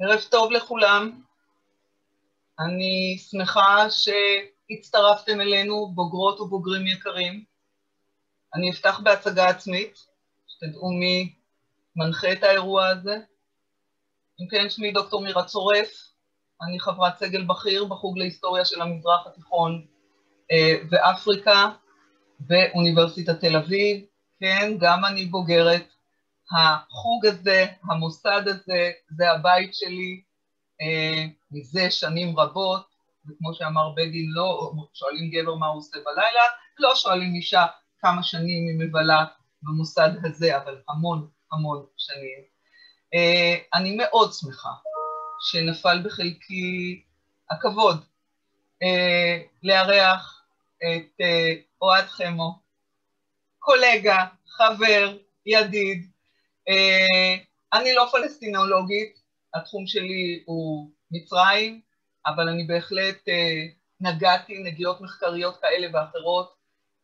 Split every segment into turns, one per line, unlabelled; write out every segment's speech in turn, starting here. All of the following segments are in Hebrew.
ערב טוב לכולם. אני שמחה שהצטרפתם אלינו, בוגרות ובוגרים יקרים. אני אפתח בהצגה עצמית, שתדעו מי מנחה את האירוע הזה. אם כן, שמי דוקטור מירה צורף, אני חברת סגל בכיר בחוג להיסטוריה של המזרח התיכון אה, ואפריקה באוניברסיטת תל אביב. כן, גם אני בוגרת החוג הזה, המוסד הזה, זה הבית שלי אה, מזה שנים רבות, וכמו שאמר בגין, לא שואלים גבר מה הוא עושה בלילה, לא שואלים אישה כמה שנים היא מבלה במוסד הזה, אבל המון המון שנים. אה, אני מאוד שמחה שנפל בחלקי הכבוד אה, לארח את אה, אוהד חמו, קולגה, חבר, ידיד, אני לא פלסטינולוגית, התחום שלי הוא מצרים, אבל אני בהחלט אה, נגעתי נגיעות מחקריות כאלה ואחרות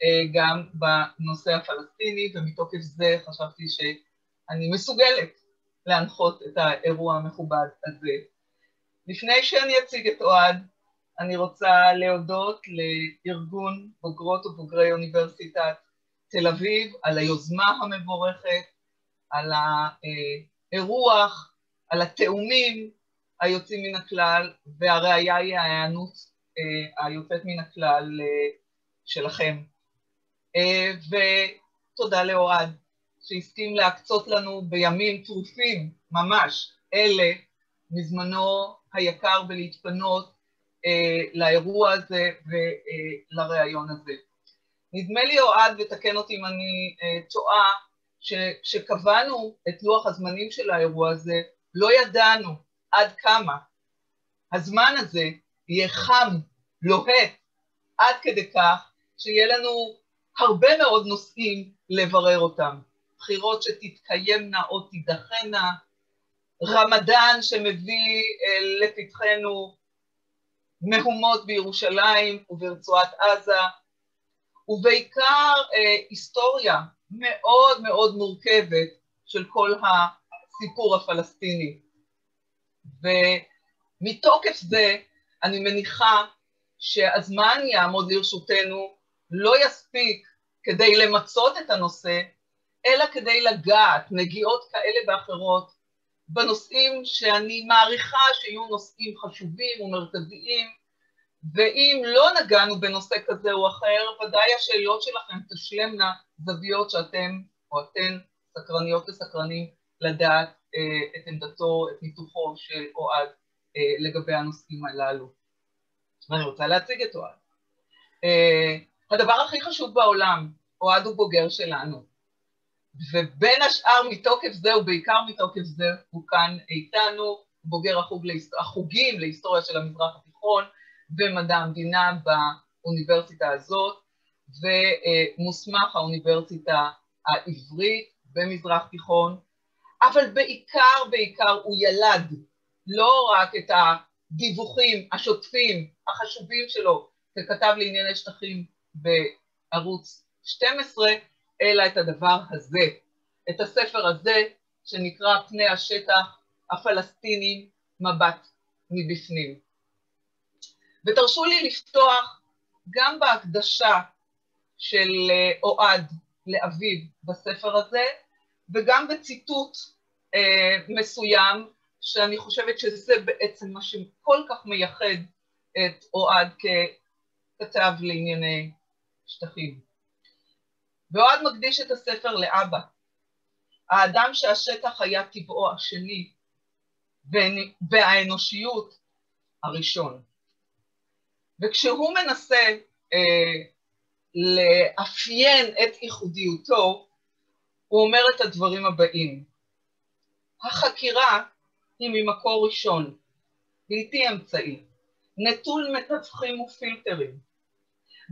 אה, גם בנושא הפלסטיני, ומתוקף זה חשבתי שאני מסוגלת להנחות את האירוע המכובד הזה. לפני שאני אציג את אוהד, אני רוצה להודות לארגון בוגרות ובוגרי אוניברסיטת תל אביב על היוזמה המבורכת, על האירוח, על התאומים היוצאים מן הכלל, והראיה היא ההיענות אה, היוצאת מן הכלל אה, שלכם. אה, ותודה לאוהד, שהסכים להקצות לנו בימים טרופים ממש אלה מזמנו היקר ולהתפנות לאירוע הזה ולראיון הזה. נדמה לי, אוהד, ותקן אותי אם אני טועה, שכשקבענו את לוח הזמנים של האירוע הזה, לא ידענו עד כמה הזמן הזה יהיה חם, לוהט, עד כדי כך שיהיה לנו הרבה מאוד נושאים לברר אותם. בחירות שתתקיימנה או תידחנה, רמדאן שמביא לפתחנו מהומות בירושלים וברצועת עזה, ובעיקר אה, היסטוריה מאוד מאוד מורכבת של כל הסיפור הפלסטיני. ומתוקף זה אני מניחה שהזמן יעמוד לרשותנו לא יספיק כדי למצות את הנושא, אלא כדי לגעת נגיעות כאלה ואחרות בנושאים שאני מעריכה שיהיו נושאים חשובים ומרכזיים, ואם לא נגענו בנושא כזה או אחר, ודאי השאלות שלכם תשלמנה זוויות שאתם או אתן סקרניות וסקרנים לדעת אה, את עמדתו, את ניתוחו של אוהד אה, לגבי הנושאים הללו. ואני רוצה להציג את אוהד. אה, הדבר הכי חשוב בעולם, אוהד הוא בוגר שלנו, ובין השאר מתוקף זה ובעיקר מתוקף זה הוא כאן איתנו, בוגר החוג להיסט... החוגים להיסטוריה של המזרח התיכון ומדע המדינה באוניברסיטה הזאת, ומוסמך האוניברסיטה העברית במזרח תיכון, אבל בעיקר, בעיקר הוא ילד לא רק את הדיווחים השוטפים החשובים שלו ככתב לענייני שטחים בערוץ 12, אלא את הדבר הזה, את הספר הזה שנקרא פני השטח הפלסטינים מבט מבפנים. ותרשו לי לפתוח גם בהקדשה של אה, אוהד לאביו בספר הזה, וגם בציטוט אה, מסוים, שאני חושבת שזה בעצם מה שכל כך מייחד את אוהד ככתב לענייני שטחים. ואוהד מקדיש את הספר לאבא, האדם שהשטח היה טבעו השני, והאנושיות הראשון. וכשהוא מנסה אה, לאפיין את ייחודיותו, הוא אומר את הדברים הבאים: החקירה היא ממקור ראשון, בלתי אמצעי, נטול מתווכים ופילטרים.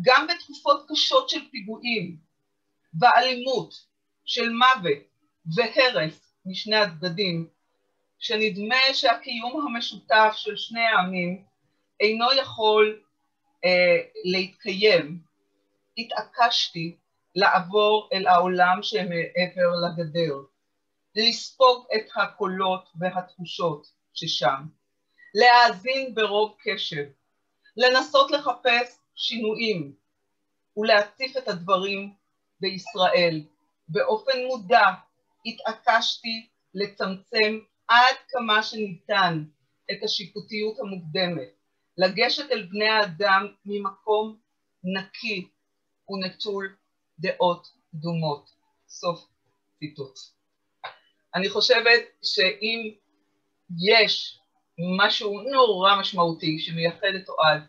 גם בתקופות קשות של פיגועים ואלימות, של מוות והרס משני הצדדים, שנדמה שהקיום המשותף של שני העמים אינו יכול להתקיים, התעקשתי לעבור אל העולם שמעבר לגדר, לספוג את הקולות והתחושות, ששם, להאזין ברוב קשב, לנסות לחפש שינויים ולהציף את הדברים בישראל. באופן מודע התעקשתי לצמצם עד כמה שניתן את השיפוטיות המוקדמת, לגשת אל בני האדם ממקום נקי ונטול דעות קדומות. סוף ציטוט. אני חושבת שאם יש משהו נורא משמעותי שמייחד את אוהד,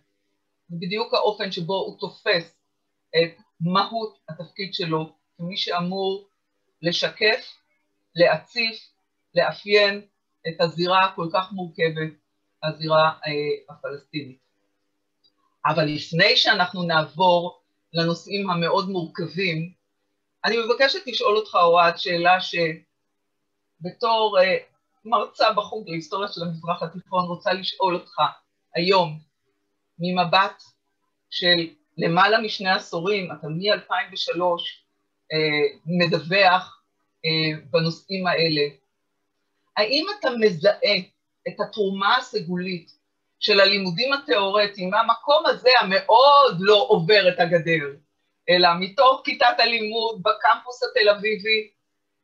זה בדיוק האופן שבו הוא תופס את מהות התפקיד שלו כמי שאמור לשקף, להציף, לאפיין את הזירה הכל כך מורכבת, הזירה אה, הפלסטינית. אבל לפני שאנחנו נעבור לנושאים המאוד מורכבים, אני מבקשת לשאול אותך, אוהד, שאלה שבתור אה, מרצה בחוג להיסטוריה של המזרח התיכון רוצה לשאול אותך היום, ממבט של למעלה משני עשורים, אתה מ-2003 אה, מדווח אה, בנושאים האלה, האם אתה מזהה את התרומה הסגולית של הלימודים התיאורטיים מהמקום הזה המאוד לא עובר את הגדר, אלא מתוך כיתת הלימוד בקמפוס התל אביבי,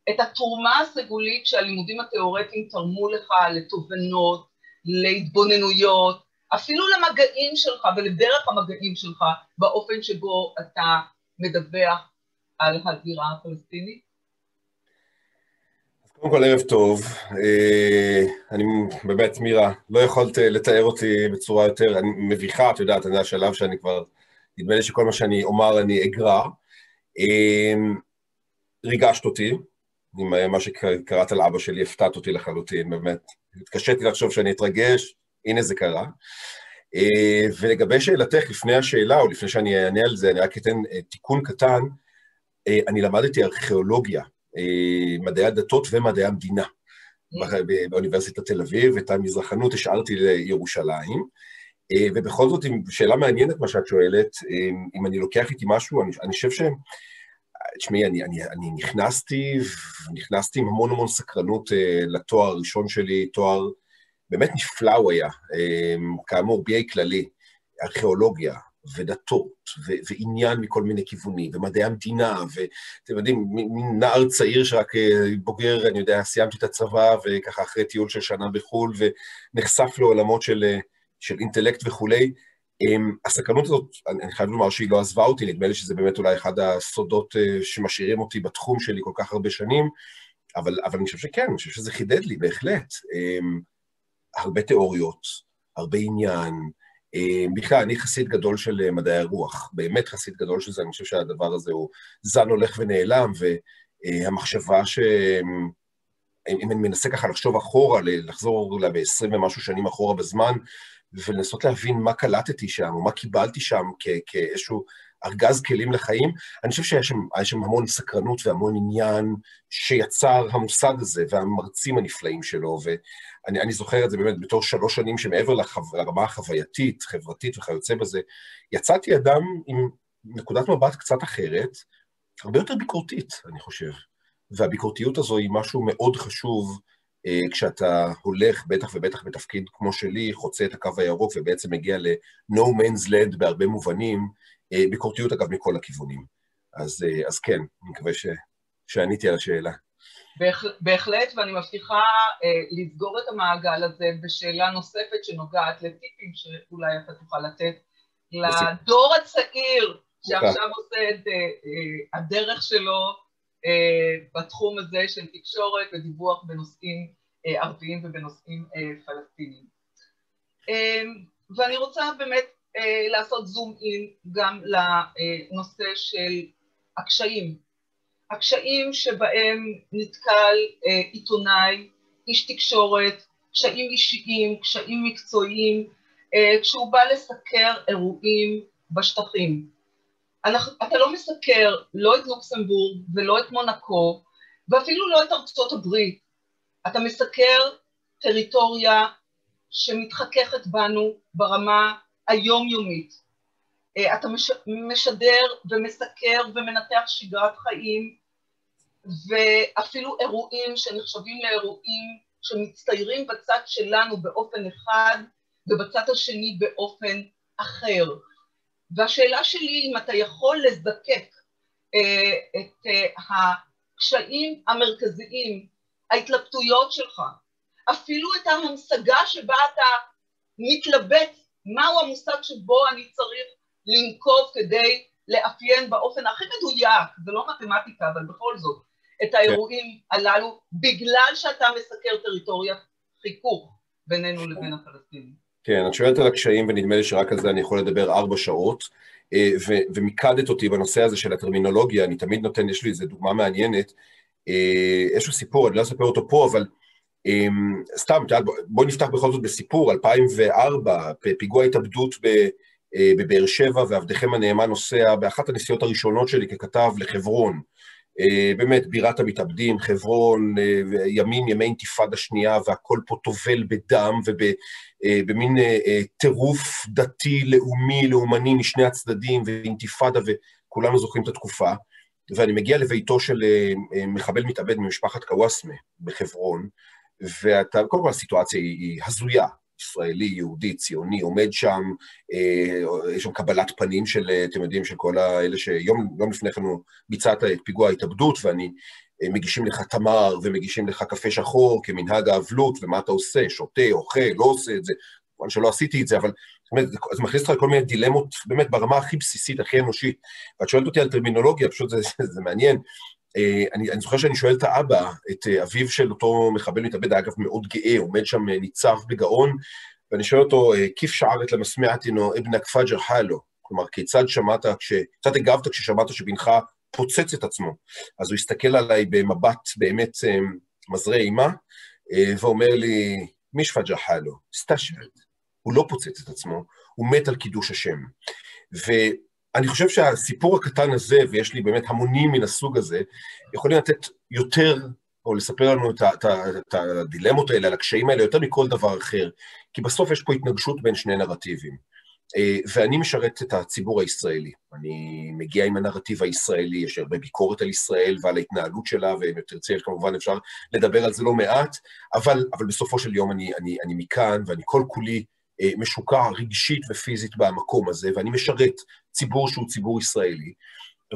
את התרומה הסגולית שהלימודים התיאורטיים תרמו לך לתובנות, להתבוננויות, אפילו למגעים שלך ולדרך המגעים שלך באופן שבו אתה מדווח על הזירה הפלסטינית?
קודם כל, ערב טוב. אה, אני באמת, מירה, לא יכולת לתאר אותי בצורה יותר מביכה, את יודעת, זה השלב שאני כבר, נדמה לי שכל מה שאני אומר אני אגרע. אה, ריגשת אותי, עם מה שקראת על אבא שלי, הפתעת אותי לחלוטין, באמת. התקשיתי לחשוב שאני אתרגש, הנה זה קרה. אה, ולגבי שאלתך, לפני השאלה, או לפני שאני אענה על זה, אני רק אתן תיקון קטן. אני למדתי ארכיאולוגיה אה, מדעי הדתות ומדעי המדינה. באוניברסיטת תל אביב, את המזרחנות השארתי לירושלים. אה, ובכל זאת, שאלה מעניינת מה שאת שואלת, אה, אם אני לוקח איתי משהו, אני, אני חושב ש... תשמעי, אני, אני, אני נכנסתי, נכנסתי עם המון המון סקרנות לתואר הראשון שלי, תואר באמת נפלא הוא היה, כאמור, BA כללי, ארכיאולוגיה, ודתות, ו- ועניין מכל מיני כיוונים, ומדעי המדינה, ואתם יודעים, מין נער צעיר שרק אה, בוגר, אני יודע, סיימתי את הצבא, וככה אחרי טיול של שנה בחו"ל, ונחשף לעולמות של, אה, של אינטלקט וכולי. אמ, הסקרנות הזאת, אני חייב לומר שהיא לא עזבה אותי, נדמה לי שזה באמת אולי אחד הסודות אה, שמשאירים אותי בתחום שלי כל כך הרבה שנים, אבל, אבל אני חושב שכן, אני חושב שזה חידד לי, בהחלט. אמ, הרבה תיאוריות, הרבה עניין, בכלל, אני חסיד גדול של אה, מדעי הרוח, באמת חסיד גדול של זה, אני חושב שהדבר הזה הוא זן הולך ונעלם, והמחשבה ש... אם אני מנסה ככה לחשוב אחורה, לחזור ב-20 ומשהו שנים אחורה בזמן, ולנסות להבין מה קלטתי שם, או מה קיבלתי שם כאיזשהו ארגז כלים לחיים, אני חושב שיש שם, שם המון סקרנות והמון עניין שיצר המושג הזה, והמרצים הנפלאים שלו, ואני זוכר את זה באמת בתור שלוש שנים שמעבר לחו, לרמה החווייתית, חברתית וכיוצא בזה, יצאתי אדם עם נקודת מבט קצת אחרת, הרבה יותר ביקורתית, אני חושב. והביקורתיות הזו היא משהו מאוד חשוב אה, כשאתה הולך, בטח ובטח בתפקיד כמו שלי, חוצה את הקו הירוק ובעצם מגיע ל-no man's land בהרבה מובנים, אה, ביקורתיות אגב מכל הכיוונים. אז, אה, אז כן, אני מקווה ש, שעניתי על השאלה.
בהחלט, ואני מבטיחה אה, לסגור את המעגל הזה בשאלה נוספת שנוגעת לטיפים שאולי אתה תוכל לתת לדור הצעיר שעכשיו עושה את אה, אה, הדרך שלו בתחום הזה של תקשורת ודיווח בנושאים ערביים ובנושאים פלסטיניים. ואני רוצה באמת לעשות זום אין גם לנושא של הקשיים. הקשיים שבהם נתקל אה, עיתונאי, איש תקשורת, קשיים אישיים, קשיים מקצועיים, אה, כשהוא בא לסקר אירועים בשטחים. אתה לא מסקר לא את לוקסמבורג ולא את מונקו, ואפילו לא את ארצות הברית. אתה מסקר טריטוריה שמתחככת בנו ברמה היומיומית. אה, אתה משדר ומסקר ומנתח שגרת חיים, ואפילו אירועים שנחשבים לאירועים שמצטיירים בצד שלנו באופן אחד ובצד השני באופן אחר. והשאלה שלי אם אתה יכול לזקק אה, את אה, הקשיים המרכזיים, ההתלבטויות שלך, אפילו את ההמשגה שבה אתה מתלבט, מהו המושג שבו אני צריך לנקוב כדי לאפיין באופן הכי מדויק, זה לא מתמטיקה, אבל בכל זאת, את האירועים כן. הללו, בגלל שאתה מסקר טריטוריית חיכוך בינינו לבין הפלסטינים.
כן, את שואלת על הקשיים, ונדמה לי שרק על זה אני יכול לדבר ארבע שעות, אה, ו- ומיקדת אותי בנושא הזה של הטרמינולוגיה, אני תמיד נותן, יש לי איזו דוגמה מעניינת, אה, יש לו סיפור, אני לא אספר אותו פה, אבל אמ, סתם, בואי נפתח בכל זאת בסיפור, 2004, פיגוע התאבדות אה, בבאר שבע, ועבדכם הנאמן נוסע באחת הנסיעות הראשונות שלי ככתב לחברון. אה, באמת, בירת המתאבדים, חברון, אה, ימים, ימי אינתיפאדה שנייה, והכל פה טובל בדם ובמין טירוף דתי, לאומי, לאומני משני הצדדים, ואינתיפאדה, וכולנו זוכרים את התקופה. ואני מגיע לביתו של מחבל מתאבד ממשפחת קוואסמה בחברון, ואתה, קודם כל הסיטואציה היא, היא הזויה, ישראלי, יהודי, ציוני, עומד שם, אה, יש שם קבלת פנים של, אתם יודעים, של כל האלה שיום לפני כן הוא ביצע את פיגוע ההתאבדות, ואני, אה, מגישים לך תמר ומגישים לך קפה שחור כמנהג האבלות, ומה אתה עושה, שותה, אוכל, לא עושה את זה. כמובן שלא עשיתי את זה, אבל באמת, זה מכניס אותך לכל מיני דילמות, באמת, ברמה הכי בסיסית, הכי אנושית. ואת שואלת אותי על טרמינולוגיה, פשוט זה, זה מעניין. אה, אני, אני זוכר שאני שואל את האבא, את אה, אביו של אותו מחבל מתאבד, אגב מאוד גאה, עומד שם אה, ניצב בגאון, ואני שואל אותו, كيف شعرت لما سمعت إنه ابنك فجر حاله, כלומר, כיצד שמעת. כיצד הגבת כששמעת שבנך פוצץ את עצמו? אז הוא הסתכל עליי במבט באמת מזרה אימה, ואומר לי, مش فجر حاله, استشهد, הוא לא פוצץ את עצמו, הוא מת על קידוש השם. ו... אני חושב שהסיפור הקטן הזה, ויש לי באמת המונים מן הסוג הזה, יכולים לתת יותר, או לספר לנו את, את, את הדילמות האלה, על הקשיים האלה, יותר מכל דבר אחר, כי בסוף יש פה התנגשות בין שני נרטיבים. אה, ואני משרת את הציבור הישראלי. אני מגיע עם הנרטיב הישראלי, יש הרבה ביקורת על ישראל ועל ההתנהלות שלה, ואם תרצה, כמובן אפשר לדבר על זה לא מעט, אבל, אבל בסופו של יום אני, אני, אני מכאן, ואני כל כולי משוקע רגשית ופיזית במקום הזה, ואני משרת ציבור שהוא ציבור ישראלי,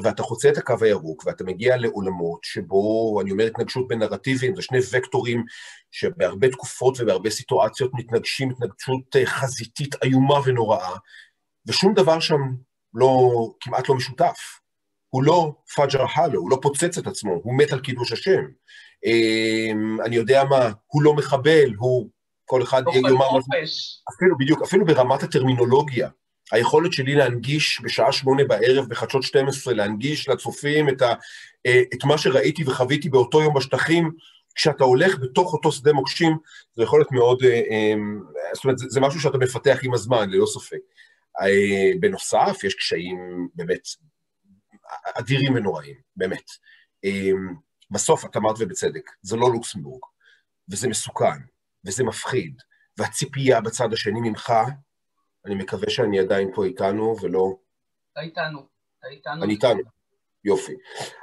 ואתה חוצה את הקו הירוק, ואתה מגיע לעולמות שבו, אני אומר, התנגשות בין נרטיבים, זה שני וקטורים שבהרבה תקופות ובהרבה סיטואציות מתנגשים התנגשות אה, חזיתית איומה ונוראה, ושום דבר שם לא, כמעט לא משותף. הוא לא فجّر حاله, הוא לא פוצץ את עצמו, הוא מת על קידוש השם. אמ, אני יודע מה, הוא לא מחבל, הוא כל אחד
יאמר...
אפילו, בדיוק, אפילו ברמת הטרמינולוגיה. היכולת שלי להנגיש בשעה שמונה בערב בחדשות 12, להנגיש לצופים את, ה, אה, את מה שראיתי וחוויתי באותו יום בשטחים, כשאתה הולך בתוך אותו שדה מוקשים, זו יכולת מאוד, אה, אה, זאת אומרת, זה, זה משהו שאתה מפתח עם הזמן, ללא ספק. בנוסף, יש קשיים באמת אדירים ונוראים, באמת. בסוף, את אמרת ובצדק, זה לא לוקסמבורג, וזה מסוכן, וזה מפחיד, והציפייה בצד השני ממך, אני מקווה שאני עדיין פה איתנו ולא...
אתה איתנו, אתה איתנו.
אני איתנו, יופי.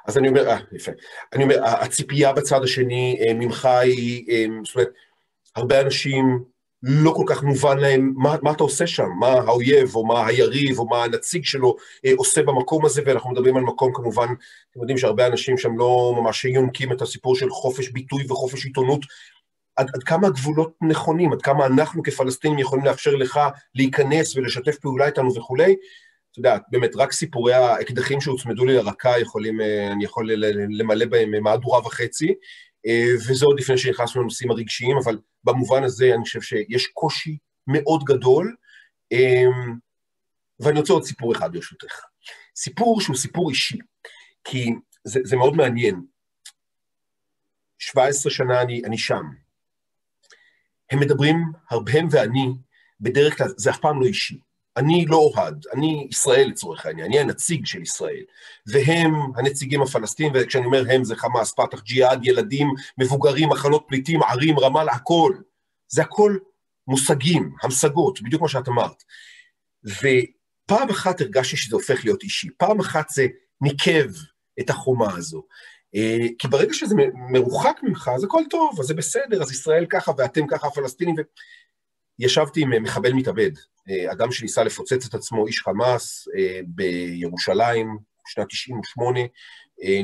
אז אני אומר, אה, יפה. אני אומר, הציפייה בצד השני אה, ממך היא, אה, זאת אומרת, הרבה אנשים לא כל כך מובן להם מה, מה אתה עושה שם, מה האויב או מה היריב או מה הנציג שלו אה, עושה במקום הזה, ואנחנו מדברים על מקום כמובן, אתם יודעים שהרבה אנשים שם לא ממש יונקים את הסיפור של חופש ביטוי וחופש עיתונות, עד, עד כמה הגבולות נכונים, עד כמה אנחנו כפלסטינים יכולים לאפשר לך להיכנס ולשתף פעולה איתנו וכולי. אתה יודע, באמת, רק סיפורי האקדחים שהוצמדו לי לרקה יכולים, אה, אני יכול למלא בהם מהדורה וחצי, אה, וזה עוד לפני שנכנסנו לנושאים הרגשיים, אבל במובן הזה אני חושב שיש קושי מאוד גדול, אה, ואני רוצה עוד סיפור אחד ברשותך. סיפור שהוא סיפור אישי, כי זה, זה מאוד מעניין. 17 שנה אני, אני שם, הם מדברים, הם ואני, בדרך כלל, זה אף פעם לא אישי. אני לא אוהד, אני ישראל לצורך העניין, אני הנציג של ישראל, והם הנציגים הפלסטינים, וכשאני אומר הם זה חמאס, פתח, ג'יהאד, ילדים, מבוגרים, מחנות פליטים, ערים, רמאללה, הכל. זה הכל מושגים, המשגות, בדיוק כמו שאת אמרת. ופעם אחת הרגשתי שזה הופך להיות אישי, פעם אחת זה ניקב את החומה הזו. כי ברגע שזה מרוחק ממך, אז הכל טוב, אז זה בסדר, אז ישראל ככה ואתם ככה, הפלסטינים, ו... ישבתי עם מחבל מתאבד, אדם שניסה לפוצץ את עצמו, איש חמאס, בירושלים, שנת 98,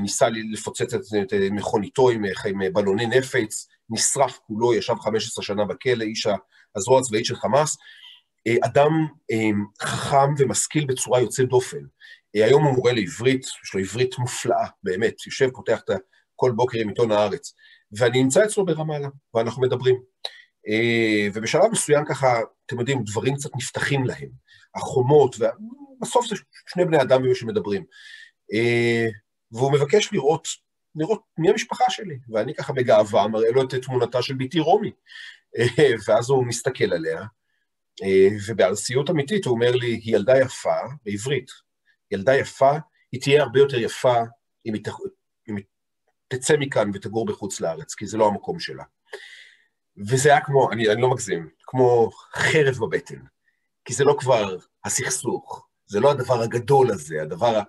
ניסה לפוצץ את מכוניתו עם, עם בלוני נפץ, נשרף כולו, ישב 15 שנה בכלא, איש הזרוע הצבאית של חמאס. אדם חכם ומשכיל בצורה יוצאת דופן. היום הוא מורה לעברית, יש לו עברית מופלאה, באמת, יושב, פותח את כל בוקר עם עיתון הארץ. ואני נמצא אצלו ברמאללה, ואנחנו מדברים. ובשלב מסוים ככה, אתם יודעים, דברים קצת נפתחים להם. החומות, ובסוף זה שני בני אדם שמדברים. והוא מבקש לראות, לראות מי המשפחה שלי, ואני ככה בגאווה מראה לו את תמונתה של בתי רומי. ואז הוא מסתכל עליה, ובארסיות אמיתית הוא אומר לי, היא ילדה יפה, בעברית, ילדה יפה, היא תהיה הרבה יותר יפה אם היא, אם היא תצא מכאן ותגור בחוץ לארץ, כי זה לא המקום שלה. וזה היה כמו, אני, אני לא מגזים, כמו חרב בבטן, כי זה לא כבר הסכסוך, זה לא הדבר הגדול הזה, הדבר,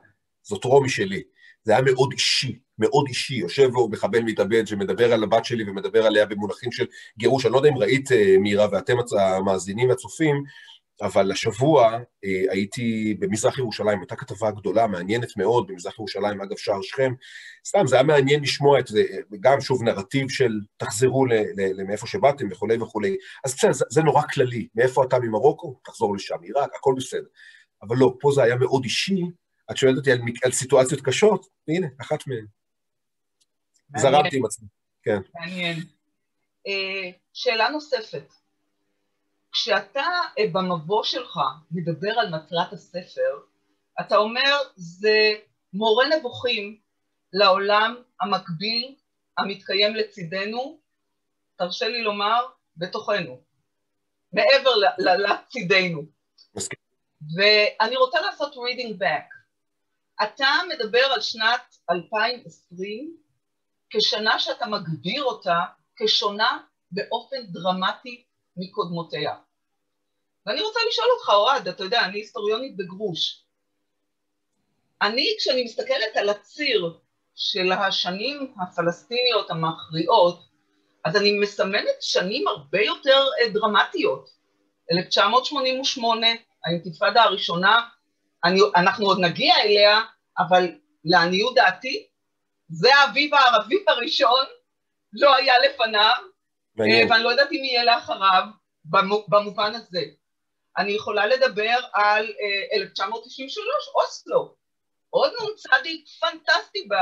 זאת רומי שלי. זה היה מאוד אישי, מאוד אישי. יושב לו מחבל מתאבד שמדבר על הבת שלי ומדבר עליה במונחים של גירוש. אני לא יודע אם ראית, אה, מירה, ואתם המאזינים והצופים, אבל השבוע אה, הייתי במזרח ירושלים, הייתה כתבה גדולה, מעניינת מאוד, במזרח ירושלים, אגב, שער שכם. סתם, זה היה מעניין לשמוע את זה, גם שוב נרטיב של תחזרו מאיפה שבאתם וכולי וכולי. אז בסדר, זה, זה נורא כללי, מאיפה אתה ממרוקו? תחזור לשם, עיראק, הכל בסדר. אבל לא, פה זה היה מאוד אישי, את שואלת אותי על, על סיטואציות קשות, הנה, אחת מהן. זרמתי עם עצמי, כן.
מעניין. אה, שאלה נוספת. כשאתה אה, במבוא שלך מדבר על מטרת הספר, אתה אומר זה מורה נבוכים לעולם המקביל המתקיים לצידנו, תרשה לי לומר, בתוכנו, מעבר לצידנו. מסכים. ואני רוצה לעשות reading back. אתה מדבר על שנת 2020 כשנה שאתה מגדיר אותה כשונה באופן דרמטי מקודמותיה. ואני רוצה לשאול אותך, אוהד, אתה יודע, אני היסטוריונית בגרוש. אני, כשאני מסתכלת על הציר של השנים הפלסטיניות המכריעות, אז אני מסמנת שנים הרבה יותר אה, דרמטיות. 1988, האינתיפאדה הראשונה, אני, אנחנו עוד נגיע אליה, אבל לעניות דעתי, זה האביב הערבי הראשון, לא היה לפניו, מעניין. ואני לא יודעת אם יהיה לאחריו, במובן הזה. אני יכולה לדבר על uh, 1993, אוסלו, עוד נ"צ פנטסטי ב,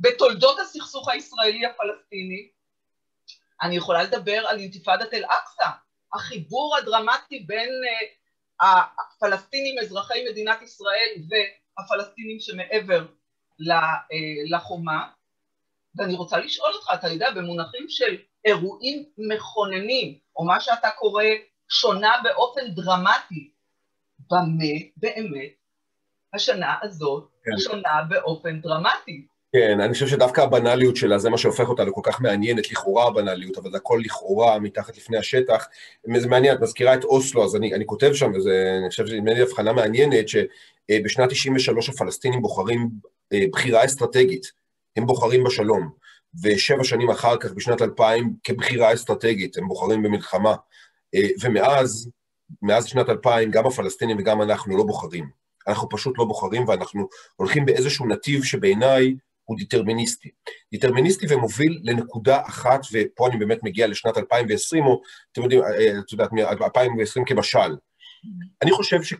בתולדות הסכסוך הישראלי-הפלסטיני. אני יכולה לדבר על אינתיפאדת אל-אקצא, החיבור הדרמטי בין uh, הפלסטינים אזרחי מדינת ישראל והפלסטינים שמעבר uh, לחומה. ואני רוצה לשאול אותך, אתה יודע, במונחים של אירועים מכוננים, או מה שאתה קורא שונה באופן דרמטי, במה באמת השנה הזאת כן. שונה באופן דרמטי?
כן, אני חושב שדווקא הבנאליות שלה, זה מה שהופך אותה לכל כך מעניינת, לכאורה הבנאליות, אבל זה הכל לכאורה מתחת לפני השטח. זה מעניין, את מזכירה את אוסלו, אז אני, אני כותב שם, ואני חושב שנדמה לי הבחנה מעניינת, שבשנת 93 הפלסטינים בוחרים אה, בחירה אסטרטגית, הם בוחרים בשלום. ושבע שנים אחר כך, בשנת 2000, כבחירה אסטרטגית, הם בוחרים במלחמה. אה, ומאז, מאז שנת 2000, גם הפלסטינים וגם אנחנו לא בוחרים. אנחנו פשוט לא בוחרים ואנחנו הולכים באיזשהו נתיב שבעיניי הוא דיטרמיניסטי. דיטרמיניסטי ומוביל לנקודה אחת, ופה אני באמת מגיע לשנת 2020, או אתם יודעים, אה, אה, את יודעת, 2020 כמשל. אני חושב ש...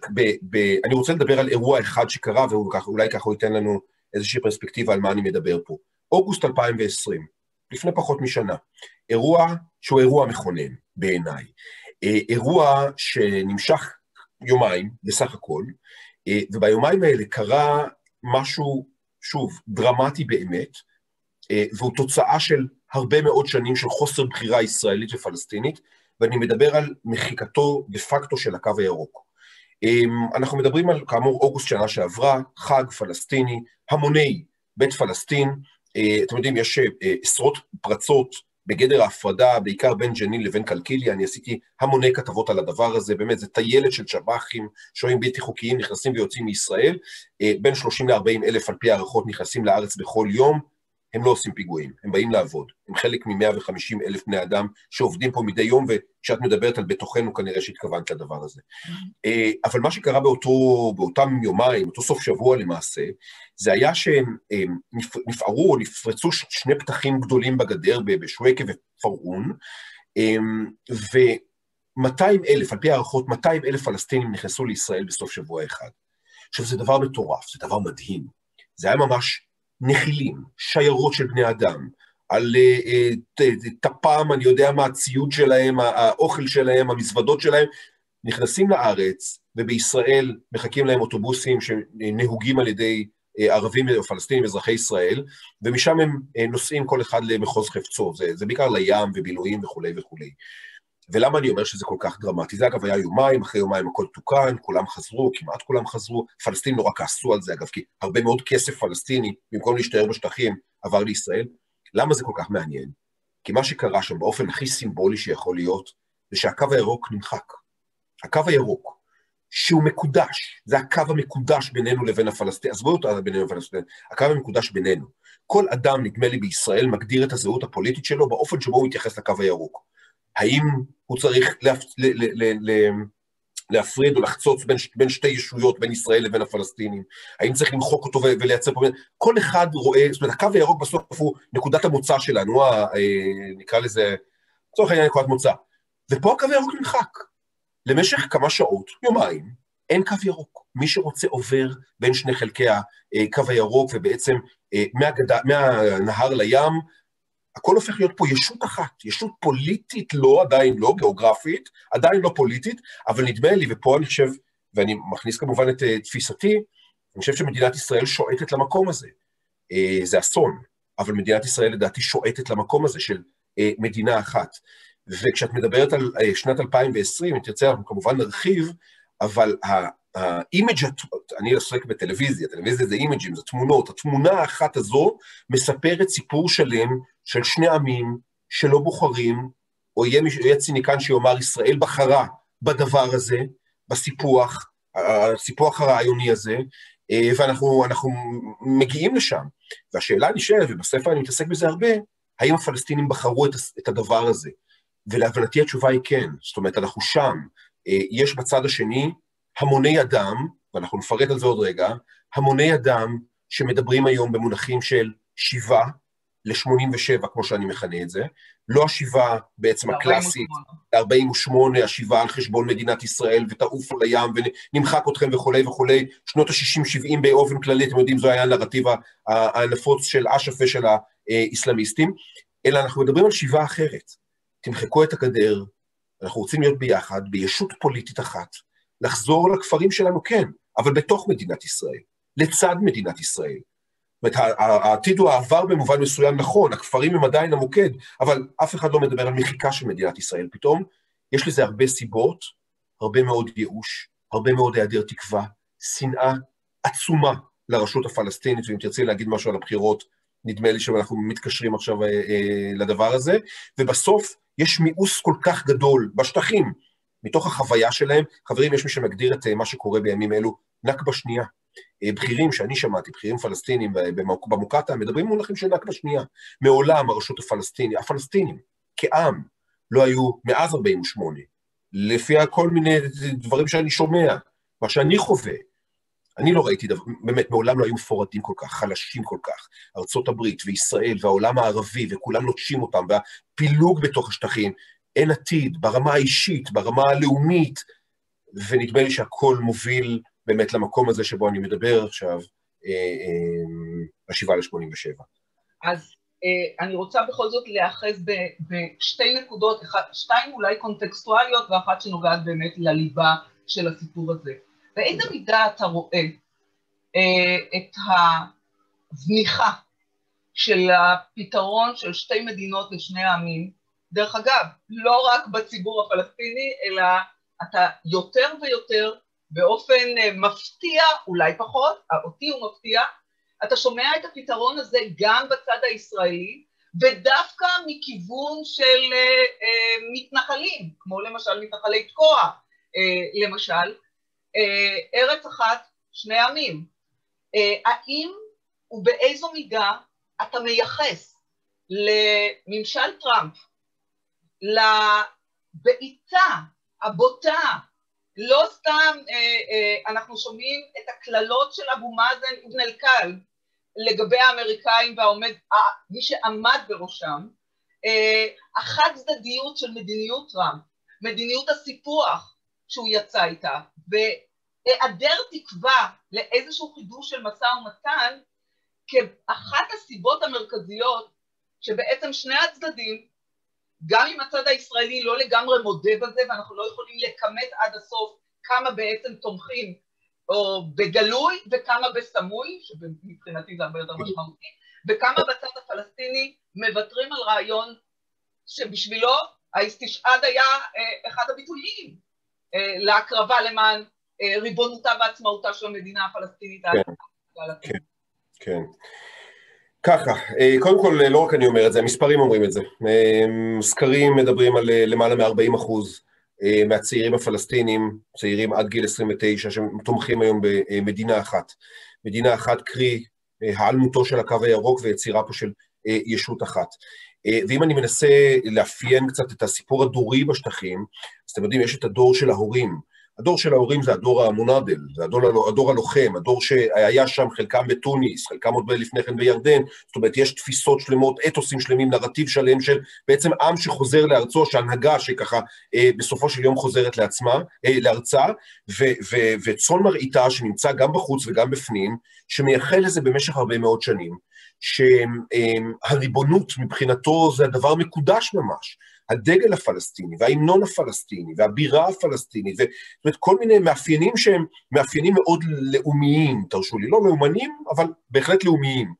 אני רוצה לדבר על אירוע אחד שקרה, ואולי ככה הוא ייתן לנו איזושהי פרספקטיבה על מה אני מדבר פה. אוגוסט 2020, לפני פחות משנה, אירוע שהוא אירוע מכונן בעיניי, אירוע שנמשך יומיים בסך הכל, אה, וביומיים האלה קרה משהו, שוב, דרמטי באמת, אה, והוא תוצאה של הרבה מאוד שנים של חוסר בחירה ישראלית ופלסטינית, ואני מדבר על מחיקתו דה פקטו של הקו הירוק. אנחנו מדברים על, כאמור, אוגוסט שנה שעברה, חג פלסטיני, המוני בית פלסטין, אה, אתם יודעים, יש אה, עשרות פרצות בגדר ההפרדה, בעיקר בין ג'נין לבין קלקיליה, אני עשיתי המוני כתבות על הדבר הזה, באמת, זה טיילת של שב"חים, שוהים בלתי חוקיים, נכנסים ויוצאים מישראל, אה, בין 30 ל-40 אלף על פי הערכות נכנסים לארץ בכל יום, הם לא עושים פיגועים, הם באים לעבוד. הם חלק מ-150 אלף בני אדם שעובדים פה מדי יום, וכשאת מדברת על בתוכנו, כנראה שהתכוונת לדבר הזה. אה, אבל מה שקרה באותו, באותם יומיים, אותו סוף שבוע למעשה, זה היה שהם נפערו או נפרצו שני פתחים גדולים בגדר בשווקה ופרעון, ו-200 אלף, על פי הערכות, 200 אלף פלסטינים נכנסו לישראל בסוף שבוע אחד. עכשיו, זה דבר מטורף, זה דבר מדהים. זה היה ממש נחילים, שיירות של בני אדם, על uh, טפם, אני יודע מה, הציוד שלהם, האוכל שלהם, המזוודות שלהם, נכנסים לארץ, ובישראל מחכים להם אוטובוסים שנהוגים על ידי uh, ערבים או פלסטינים, אזרחי ישראל, ומשם הם נוסעים כל אחד למחוז חפצו, זה, זה בעיקר לים ובילויים וכולי וכולי. ולמה אני אומר שזה כל כך דרמטי? זה אגב היה יומיים, אחרי יומיים הכל תוקן, כולם חזרו, כמעט כולם חזרו, פלסטינים נורא כעסו על זה אגב, כי הרבה מאוד כסף פלסטיני, במקום להשתער בשטחים, עבר לישראל. למה זה כל כך מעניין? כי מה שקרה שם באופן הכי סימבולי שיכול להיות, זה שהקו הירוק נמחק. הקו הירוק, שהוא מקודש, זה הקו המקודש בינינו לבין הפלסטינים, עזבו אותו בינינו לבין הפלסטינים, הקו המקודש בינינו. כל אדם, נדמה לי, בישראל מגדיר את הזהות הפוליטית שלו באופן שבו הוא מתייחס לקו הירוק. האם הוא צריך להפ... ל... ל... ל... ל... להפריד או לחצוץ בין, בין שתי ישויות, בין ישראל לבין הפלסטינים? האם צריך למחוק אותו ולייצר פה... כל אחד רואה, זאת אומרת, הקו הירוק בסוף הוא נקודת המוצא שלנו, ה, אה, נקרא לזה, לצורך העניין נקודת מוצא. ופה הקו הירוק נמחק. למשך כמה שעות, יומיים, אין קו ירוק. מי שרוצה עובר בין שני חלקי הקו הירוק, ובעצם אה, מהגדה, מהנהר לים, הכל הופך להיות פה ישות אחת, ישות פוליטית לא, עדיין לא, גיאוגרפית, עדיין לא פוליטית, אבל נדמה לי, ופה אני חושב, ואני מכניס כמובן את אה, תפיסתי, אני חושב שמדינת ישראל שועטת למקום הזה. אה, זה אסון, אבל מדינת ישראל לדעתי שועטת למקום הזה של אה, מדינה אחת. וכשאת מדברת על שנת 2020, אם תרצה, אנחנו כמובן נרחיב, אבל ה image, אני עוסק בטלוויזיה, טלוויזיה זה אימג'ים, זה תמונות, התמונה האחת הזו מספרת סיפור שלם של שני עמים שלא בוחרים, או יהיה, יהיה ציניקן שיאמר ישראל בחרה בדבר הזה, בסיפוח, הסיפוח הרעיוני הזה, אה, ואנחנו מגיעים לשם. והשאלה נשאלת, ובספר אני מתעסק בזה הרבה, האם הפלסטינים בחרו את, את הדבר הזה? ולהבנתי התשובה היא כן, זאת אומרת, אנחנו שם. אה, יש בצד השני המוני אדם, ואנחנו נפרט על זה עוד רגע, המוני אדם שמדברים היום במונחים של שיבה ל-87, כמו שאני מכנה את זה, לא השיבה בעצם הקלאסית, ל-48, השיבה על חשבון מדינת ישראל, ותעופו לים, ונמחק אתכם וכולי וכולי, שנות ה-60-70 באופן כללי, אתם יודעים, זו היה הנרטיב הנפוץ של אש"ף ושל האסלאמיסטים, אלא אנחנו מדברים על שיבה אחרת. תמחקו את הגדר, אנחנו רוצים להיות ביחד, בישות פוליטית אחת, לחזור לכפרים שלנו, כן, אבל בתוך מדינת ישראל, לצד מדינת ישראל. זאת אומרת, העתיד הוא העבר במובן מסוים נכון, הכפרים הם עדיין המוקד, אבל אף אחד לא מדבר על מחיקה של מדינת ישראל. פתאום יש לזה הרבה סיבות, הרבה מאוד ייאוש, הרבה מאוד היעדר תקווה, שנאה עצומה לרשות הפלסטינית, ואם תרצי להגיד משהו על הבחירות, נדמה לי שאנחנו מתקשרים עכשיו אה, אה, לדבר הזה, ובסוף יש מיאוס כל כך גדול בשטחים, מתוך החוויה שלהם. חברים, יש מי שמגדיר את אה, מה שקורה בימים אלו נכבה שנייה. אה, בכירים שאני שמעתי, בכירים פלסטינים במוקטעה, מדברים במונחים של נכבה שנייה. מעולם הרשות הפלסטינית, הפלסטינים, כעם, לא היו מאז 48', לפי כל מיני דברים שאני שומע, מה שאני חווה, אני לא ראיתי דבר, באמת, מעולם לא היו מפורטים כל כך, חלשים כל כך. ארצות הברית וישראל והעולם הערבי, וכולם נוטשים אותם, והפילוג בתוך השטחים, אין עתיד, ברמה האישית, ברמה הלאומית, ונדמה לי שהכל מוביל באמת למקום הזה שבו אני מדבר עכשיו, אה, אה, השבעה ל-87.
אז אה, אני רוצה בכל זאת להיאחז בשתי נקודות, שתיים אולי קונטקסטואליות ואחת שנוגעת באמת לליבה של הסיפור הזה. באיזה מידה אתה רואה את הזניחה של הפתרון של שתי מדינות לשני העמים דרך אגב, לא רק בציבור הפלסטיני, אלא אתה יותר ויותר, באופן אה, מפתיע, אולי פחות, אה, אותי הוא מפתיע, אתה שומע את הפתרון הזה גם בצד הישראלי, ודווקא מכיוון של אה, אה, מתנחלים, כמו למשל מתנחלי תקוע, אה, למשל, אה, ארץ אחת, שני עמים. אה, האם ובאיזו מידה אתה מייחס לממשל טראמפ, לבעיטה הבוטה, לא סתם אה, אה, אנחנו שומעים את הקללות של אבו מאזן אבן אל-קל לגבי האמריקאים והעומד, אה, מי שעמד בראשם, אה, החד צדדיות של מדיניות טראמפ, מדיניות הסיפוח שהוא יצא איתה, והיעדר תקווה לאיזשהו חידוש של משא ומתן, כאחת הסיבות המרכזיות שבעצם שני הצדדים, גם אם הצד הישראלי לא לגמרי מודה בזה ואנחנו לא יכולים לכמת עד הסוף כמה בעצם תומכים או בגלוי וכמה בסמוי, שמבחינתי זה הרבה יותר משמעותי, וכמה בצד הפלסטיני מוותרים על רעיון שבשבילו האיסטישעד היה אה, אחד הביטויים אה, להקרבה למען אה, ריבונותה ועצמאותה של המדינה הפלסטינית.
כן, כן, כן. ככה, קודם כל, לא רק אני אומר את זה, המספרים אומרים את זה. סקרים מדברים על למעלה מ-40 אחוז מהצעירים הפלסטינים, צעירים עד גיל 29, שתומכים היום במדינה אחת. מדינה אחת, קרי, העלמותו של הקו הירוק ויצירה פה של ישות אחת. ואם אני מנסה לאפיין קצת את הסיפור הדורי בשטחים, אז אתם יודעים, יש את הדור של ההורים. הדור של ההורים זה הדור המונדל, זה הדור, הדור הלוחם, הדור שהיה שם, חלקם בתוניס, חלקם עוד לפני כן בירדן, זאת אומרת, יש תפיסות שלמות, אתוסים שלמים, נרטיב שלם של בעצם עם שחוזר לארצו, שהנהגה שככה אה, בסופו של יום חוזרת לעצמה, אה, לארצה, ו, ו, וצאן מרעיתה שנמצא גם בחוץ וגם בפנים, שמייחל לזה במשך הרבה מאוד שנים, שהריבונות מבחינתו זה הדבר מקודש ממש. הדגל הפלסטיני וההמנון הפלסטיני והבירה הפלסטינית, זאת אומרת כל מיני מאפיינים שהם מאפיינים מאוד לאומיים, תרשו לי, לא לאומנים, אבל בהחלט לאומיים.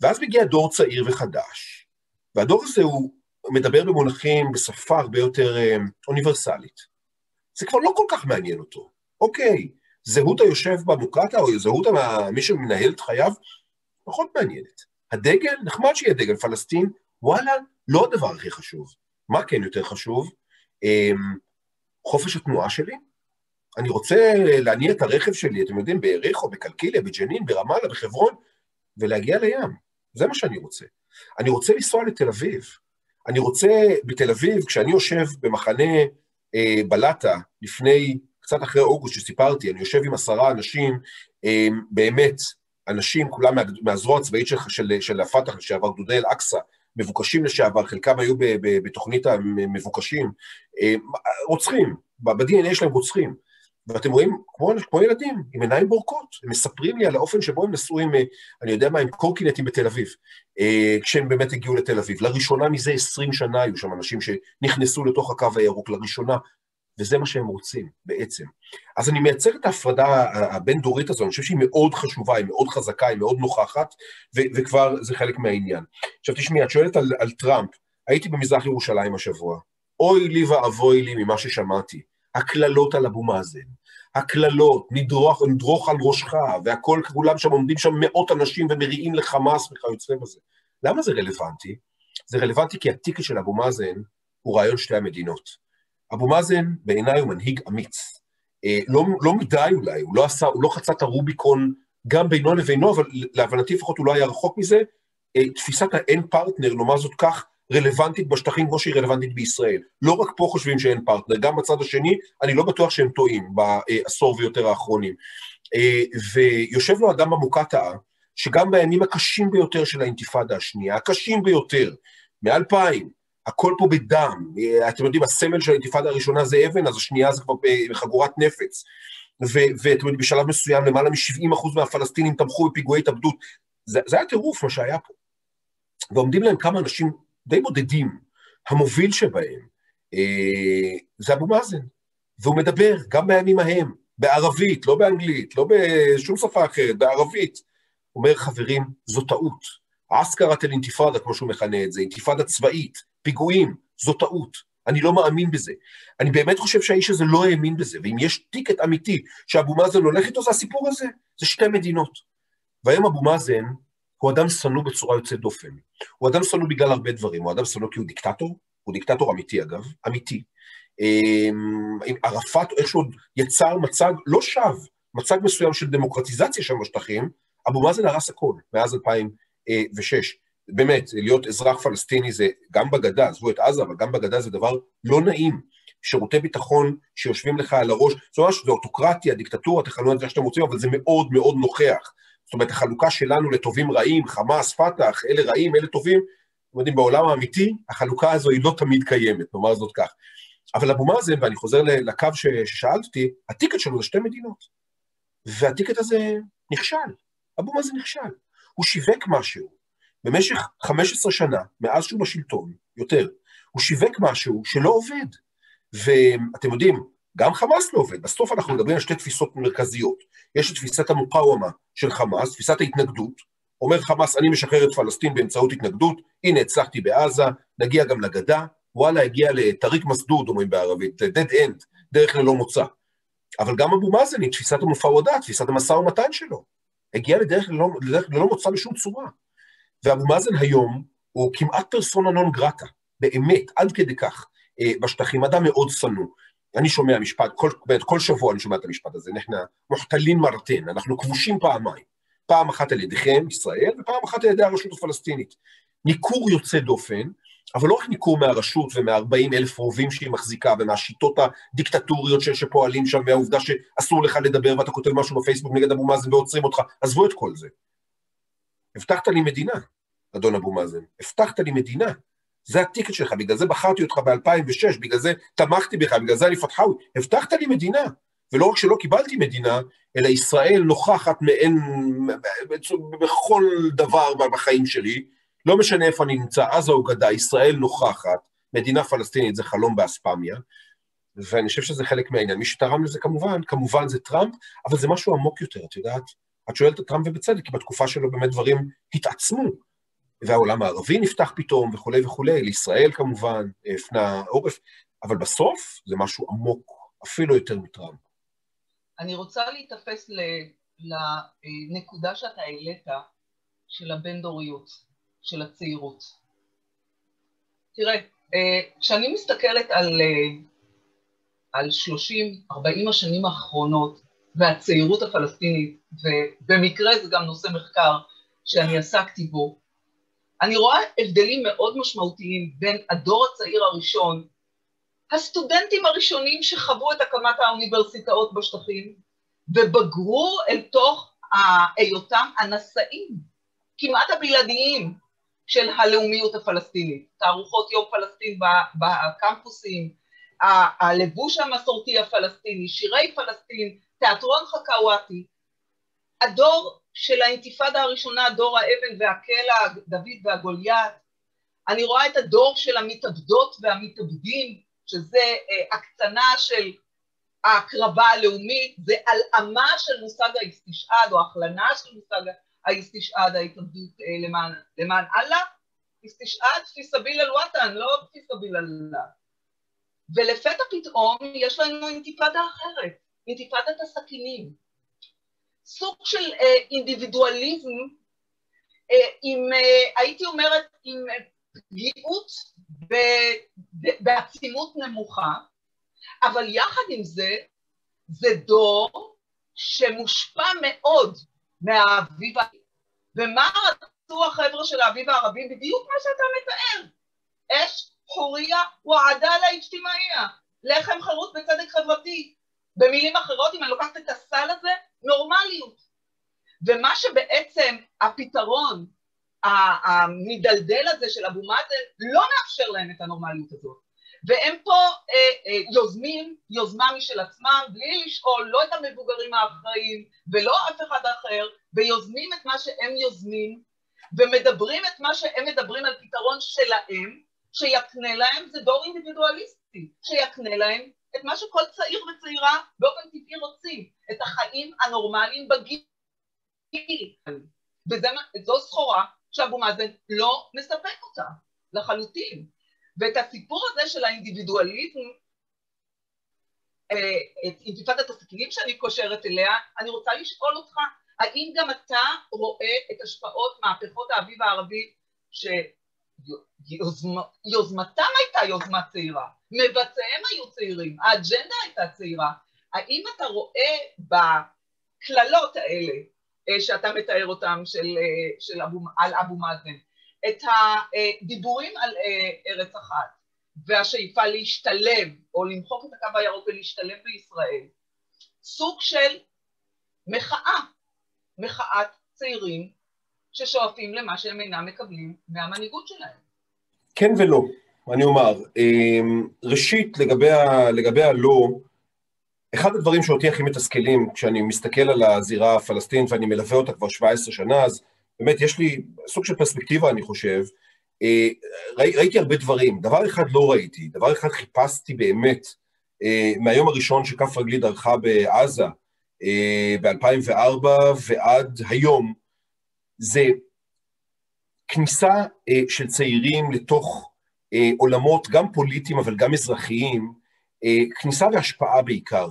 ואז מגיע דור צעיר וחדש, והדור הזה הוא מדבר במונחים, בשפה הרבה יותר אה, אוניברסלית. זה כבר לא כל כך מעניין אותו. אוקיי, זהות היושב במוקטעה, או זהות מי שמנהל את חייו, פחות מעניינת. הדגל, נחמד שיהיה דגל פלסטין, וואלה, לא הדבר הכי חשוב. מה כן יותר חשוב? אמ, חופש התנועה שלי. אני רוצה להניע את הרכב שלי, אתם יודעים, ביריחו, בקלקיליה, בג'נין, ברמאללה, בחברון, ולהגיע לים. זה מה שאני רוצה. אני רוצה לנסוע לתל אביב. אני רוצה, בתל אביב, כשאני יושב במחנה אה, בלטה, לפני, קצת אחרי אוגוסט שסיפרתי, אני יושב עם עשרה אנשים, אה, באמת, אנשים, כולם מה, מהזרוע הצבאית של, של, של הפת"ח לשעבר, גדודי אל-אקצא, מבוקשים לשעבר, חלקם היו בתוכנית המבוקשים, אה, רוצחים, ב-DNA שלהם רוצחים. ואתם רואים, כמו, כמו ילדים, עם עיניים בורקות, הם מספרים לי על האופן שבו הם נסעו עם, אה, אני יודע מה, עם קורקינטים בתל אביב, אה, כשהם באמת הגיעו לתל אביב. לראשונה מזה 20 שנה היו שם אנשים שנכנסו לתוך הקו הירוק, לראשונה וזה מה שהם רוצים בעצם. אז אני מייצר את ההפרדה הבין-דורית הזו, אני חושב שהיא מאוד חשובה, היא מאוד חזקה, היא מאוד נוכחת, ו- וכבר זה חלק מהעניין. עכשיו תשמעי, את שואלת על, על טראמפ, הייתי במזרח ירושלים השבוע, אוי לי ואבוי לי ממה ששמעתי, הקללות על אבו מאזן, הקללות, נדרוך, נדרוך על ראשך, והכל, כולם שם עומדים שם מאות אנשים ומריעים לחמאס וכיוצא בזה. למה זה רלוונטי? זה רלוונטי כי ה ticket של אבו מאזן הוא רעיון שתי המדינות. אבו מאזן בעיניי הוא מנהיג אמיץ. אה, לא, לא מדי אולי, הוא לא, עשה, הוא לא חצה את הרוביקון גם בינו לבינו, אבל להבנתי לפחות הוא לא היה רחוק מזה. אה, תפיסת האין פרטנר, נאמר זאת כך, רלוונטית בשטחים כמו שהיא רלוונטית בישראל. לא רק פה חושבים שאין פרטנר, גם בצד השני, אני לא בטוח שהם טועים בעשור ויותר האחרונים. אה, ויושב לו אדם במוקטעה, שגם בימים הקשים ביותר של האינתיפאדה השנייה, הקשים ביותר, מאלפיים, הכל פה בדם. אתם יודעים, הסמל של האינתיפאדה הראשונה זה אבן, אז השנייה זה כבר בחגורת נפץ. ואתם יודעים, בשלב מסוים למעלה מ-70% מהפלסטינים תמכו בפיגועי התאבדות. זה, זה היה טירוף מה שהיה פה. ועומדים להם כמה אנשים די בודדים, המוביל שבהם אה, זה אבו מאזן. והוא מדבר גם בימים ההם, בערבית, לא באנגלית, לא בשום שפה אחרת, בערבית. אומר, חברים, זו טעות. אסקרת אל אינתיפאדה, כמו שהוא מכנה את זה, אינתיפאדה צבאית, פיגועים, זו טעות. אני לא מאמין בזה. אני באמת חושב שהאיש הזה לא האמין בזה, ואם יש טיקט אמיתי שאבו מאזן הולך איתו, זה הסיפור הזה, זה שתי מדינות. והיום אבו מאזן הוא אדם שנוא בצורה יוצאת דופן. הוא אדם שנוא בגלל הרבה דברים, הוא אדם שנוא כי הוא דיקטטור, הוא דיקטטור אמיתי אגב, אמיתי. אמ, ערפאת איכשהו יצר מצג לא שווא, מצג מסוים של דמוקרטיזציה שם בשטחים, אבו מאזן הרס הכל מאז 2000 ושש, באמת, להיות אזרח פלסטיני זה גם בגדה, עזבו את עזה, אבל גם בגדה זה דבר לא נעים. שירותי ביטחון שיושבים לך על הראש, זאת אומרת, זה אוטוקרטיה, דיקטטורה, תכנו את זה שאתם רוצים, אבל זה מאוד מאוד נוכח. זאת אומרת, החלוקה שלנו לטובים רעים, חמאס, פת"ח, אלה רעים, אלה טובים, אתם יודעים, בעולם האמיתי, החלוקה הזו היא לא תמיד קיימת, נאמר זאת כך. אבל אבו מאזן, ואני חוזר לקו ששאלת אותי, הטיקט שלו זה שתי מדינות. והטיקט הזה נכשל. אבו מאזן נכשל. הוא שיווק משהו. במשך 15 שנה, מאז שהוא בשלטון, יותר, הוא שיווק משהו שלא עובד. ואתם יודעים, גם חמאס לא עובד. בסוף אנחנו מדברים על שתי תפיסות מרכזיות. יש את תפיסת המופאומה של חמאס, תפיסת ההתנגדות. אומר חמאס, אני משחרר את פלסטין באמצעות התנגדות, הנה הצלחתי בעזה, נגיע גם לגדה, וואלה, הגיע לטריק מסדוד, אומרים בערבית, ל-dead end, דרך ללא מוצא. אבל גם אבו מאזן היא תפיסת המופאודה, תפיסת המשא ומתן שלו. הגיע לדרך ללא, לדרך ללא מוצא בשום צורה. ואבו מאזן היום הוא כמעט פרסונה נון גרטה, באמת, עד כדי כך, אה, בשטחים, אדם מאוד שנוא. אני שומע משפט, כל, כל שבוע אני שומע את המשפט הזה, נכנע, מוחתלין מרתן, אנחנו כבושים פעמיים. פעם אחת על ידיכם, ישראל, ופעם אחת על ידי הרשות הפלסטינית. ניכור יוצא דופן, אבל לא רק ניכור מהרשות ומ-40 אלף רובים שהיא מחזיקה, ומהשיטות הדיקטטוריות שפועלים שם, והעובדה שאסור לך לדבר ואתה כותב משהו בפייסבוק נגד אבו מאזן ועוצרים אותך, עזבו את כל זה. הבטחת לי מדינה, אדון אבו מאזן, הבטחת לי מדינה. זה הטיקט שלך, בגלל זה בחרתי אותך ב-2006, בגלל זה תמכתי בך, בגלל זה אני פתחאווי. הבטחת לי מדינה. ולא רק שלא קיבלתי מדינה, אלא ישראל נוכחת מעין, בכל דבר בחיים שלי, לא משנה איפה אני נמצא, עזה או גדה, ישראל נוכחת, מדינה פלסטינית זה חלום באספמיה, ואני חושב שזה חלק מהעניין. מי שתרם לזה כמובן, כמובן זה טראמפ, אבל זה משהו עמוק יותר, את יודעת? את שואלת את טראמפ ובצדק, כי בתקופה שלו באמת דברים התעצמו, והעולם הערבי נפתח פתאום וכולי וכולי, לישראל כמובן, הפנה עורף, אבל בסוף זה משהו עמוק, אפילו יותר מטראמפ.
אני רוצה להיתפס לנקודה שאתה העלית, של הבין-דוריות, של הצעירות. תראה, אה, כשאני מסתכלת על, אה, על 30-40 השנים האחרונות והצעירות הפלסטינית, ובמקרה זה גם נושא מחקר שאני עסקתי בו, אני רואה הבדלים מאוד משמעותיים בין הדור הצעיר הראשון הסטודנטים הראשונים שחוו את הקמת האוניברסיטאות בשטחים ובגרו אל תוך היותם הנשאים, כמעט הבלעדיים, של הלאומיות הפלסטינית. תערוכות יום פלסטין בקמפוסים, הלבוש המסורתי הפלסטיני, שירי פלסטין, תיאטרון חכאוואטי. הדור של האינתיפאדה הראשונה, דור האבן והקלע, דוד והגוליית. אני רואה את הדור של המתאבדות והמתאבדים, שזה אה, הקצנה של ההקרבה הלאומית, זה הלאמה של מושג האסתשהאד או הכלנה של מושג האסתשהאד, ההתאבדות אה, למען, למען אללה, אסתשהאד פי סביל אל-וואטן, לא פי סביל אללה. ולפתע פתאום יש לנו אינתיפאדה אחרת, אינתיפאדת הסכינים. סוג של אה, אינדיבידואליזם אה, עם, אה, הייתי אומרת, עם פגיעות בעצימות נמוכה, אבל יחד עם זה, זה דור שמושפע מאוד מהאביב הערבי. ומה רצו החבר'ה של האביב הערבי? בדיוק מה שאתה מתאר. אש חוריה ועדאלה אג'תימאיה. לחם חירות וצדק חברתי. במילים אחרות, אם אני לוקחת את הסל הזה, נורמליות. ומה שבעצם הפתרון המדלדל הזה של אבו מאזן לא מאפשר להם את הנורמליות הזאת. והם פה אה, אה, יוזמים יוזמה משל עצמם בלי לשאול לא את המבוגרים האחראים ולא אף אחד אחר, ויוזמים את מה שהם יוזמים ומדברים את מה שהם מדברים על פתרון שלהם, שיקנה להם, זה דור אינדיבידואליסטי, שיקנה להם את מה שכל צעיר וצעירה באופן טבעי רוצים, את החיים הנורמליים בגיל. וזו סחורה שאבו מאזן לא מספק אותה לחלוטין. ואת הסיפור הזה של האינדיבידואליזם, אה, את אינתיפאדת הסכינים שאני קושרת אליה, אני רוצה לשאול אותך, האם גם אתה רואה את השפעות מהפכות האביב הערבי שיוזמתם הייתה יוזמה צעירה, מבצעיהם היו צעירים, האג'נדה הייתה צעירה, האם אתה רואה בקללות האלה שאתה מתאר אותם של, של אבו, על אבו מאזן. את הדיבורים על ארץ אחת והשאיפה להשתלב או למחוק את הקו הירוק ולהשתלב בישראל, סוג של מחאה, מחאת צעירים ששואפים למה שהם אינם מקבלים מהמנהיגות שלהם.
כן ולא, אני אומר. אמ, ראשית, לגבי, ה, לגבי הלא, אחד הדברים שאותי הכי מתסכלים כשאני מסתכל על הזירה הפלסטינית ואני מלווה אותה כבר 17 שנה, אז באמת יש לי סוג של פרספקטיבה, אני חושב. אה, ראי, ראיתי הרבה דברים, דבר אחד לא ראיתי, דבר אחד חיפשתי באמת, אה, מהיום הראשון שכף רגלי דרכה בעזה, אה, ב-2004 ועד היום, זה כניסה של צעירים לתוך עולמות גם פוליטיים אבל גם אזרחיים, אה, כניסה והשפעה בעיקר.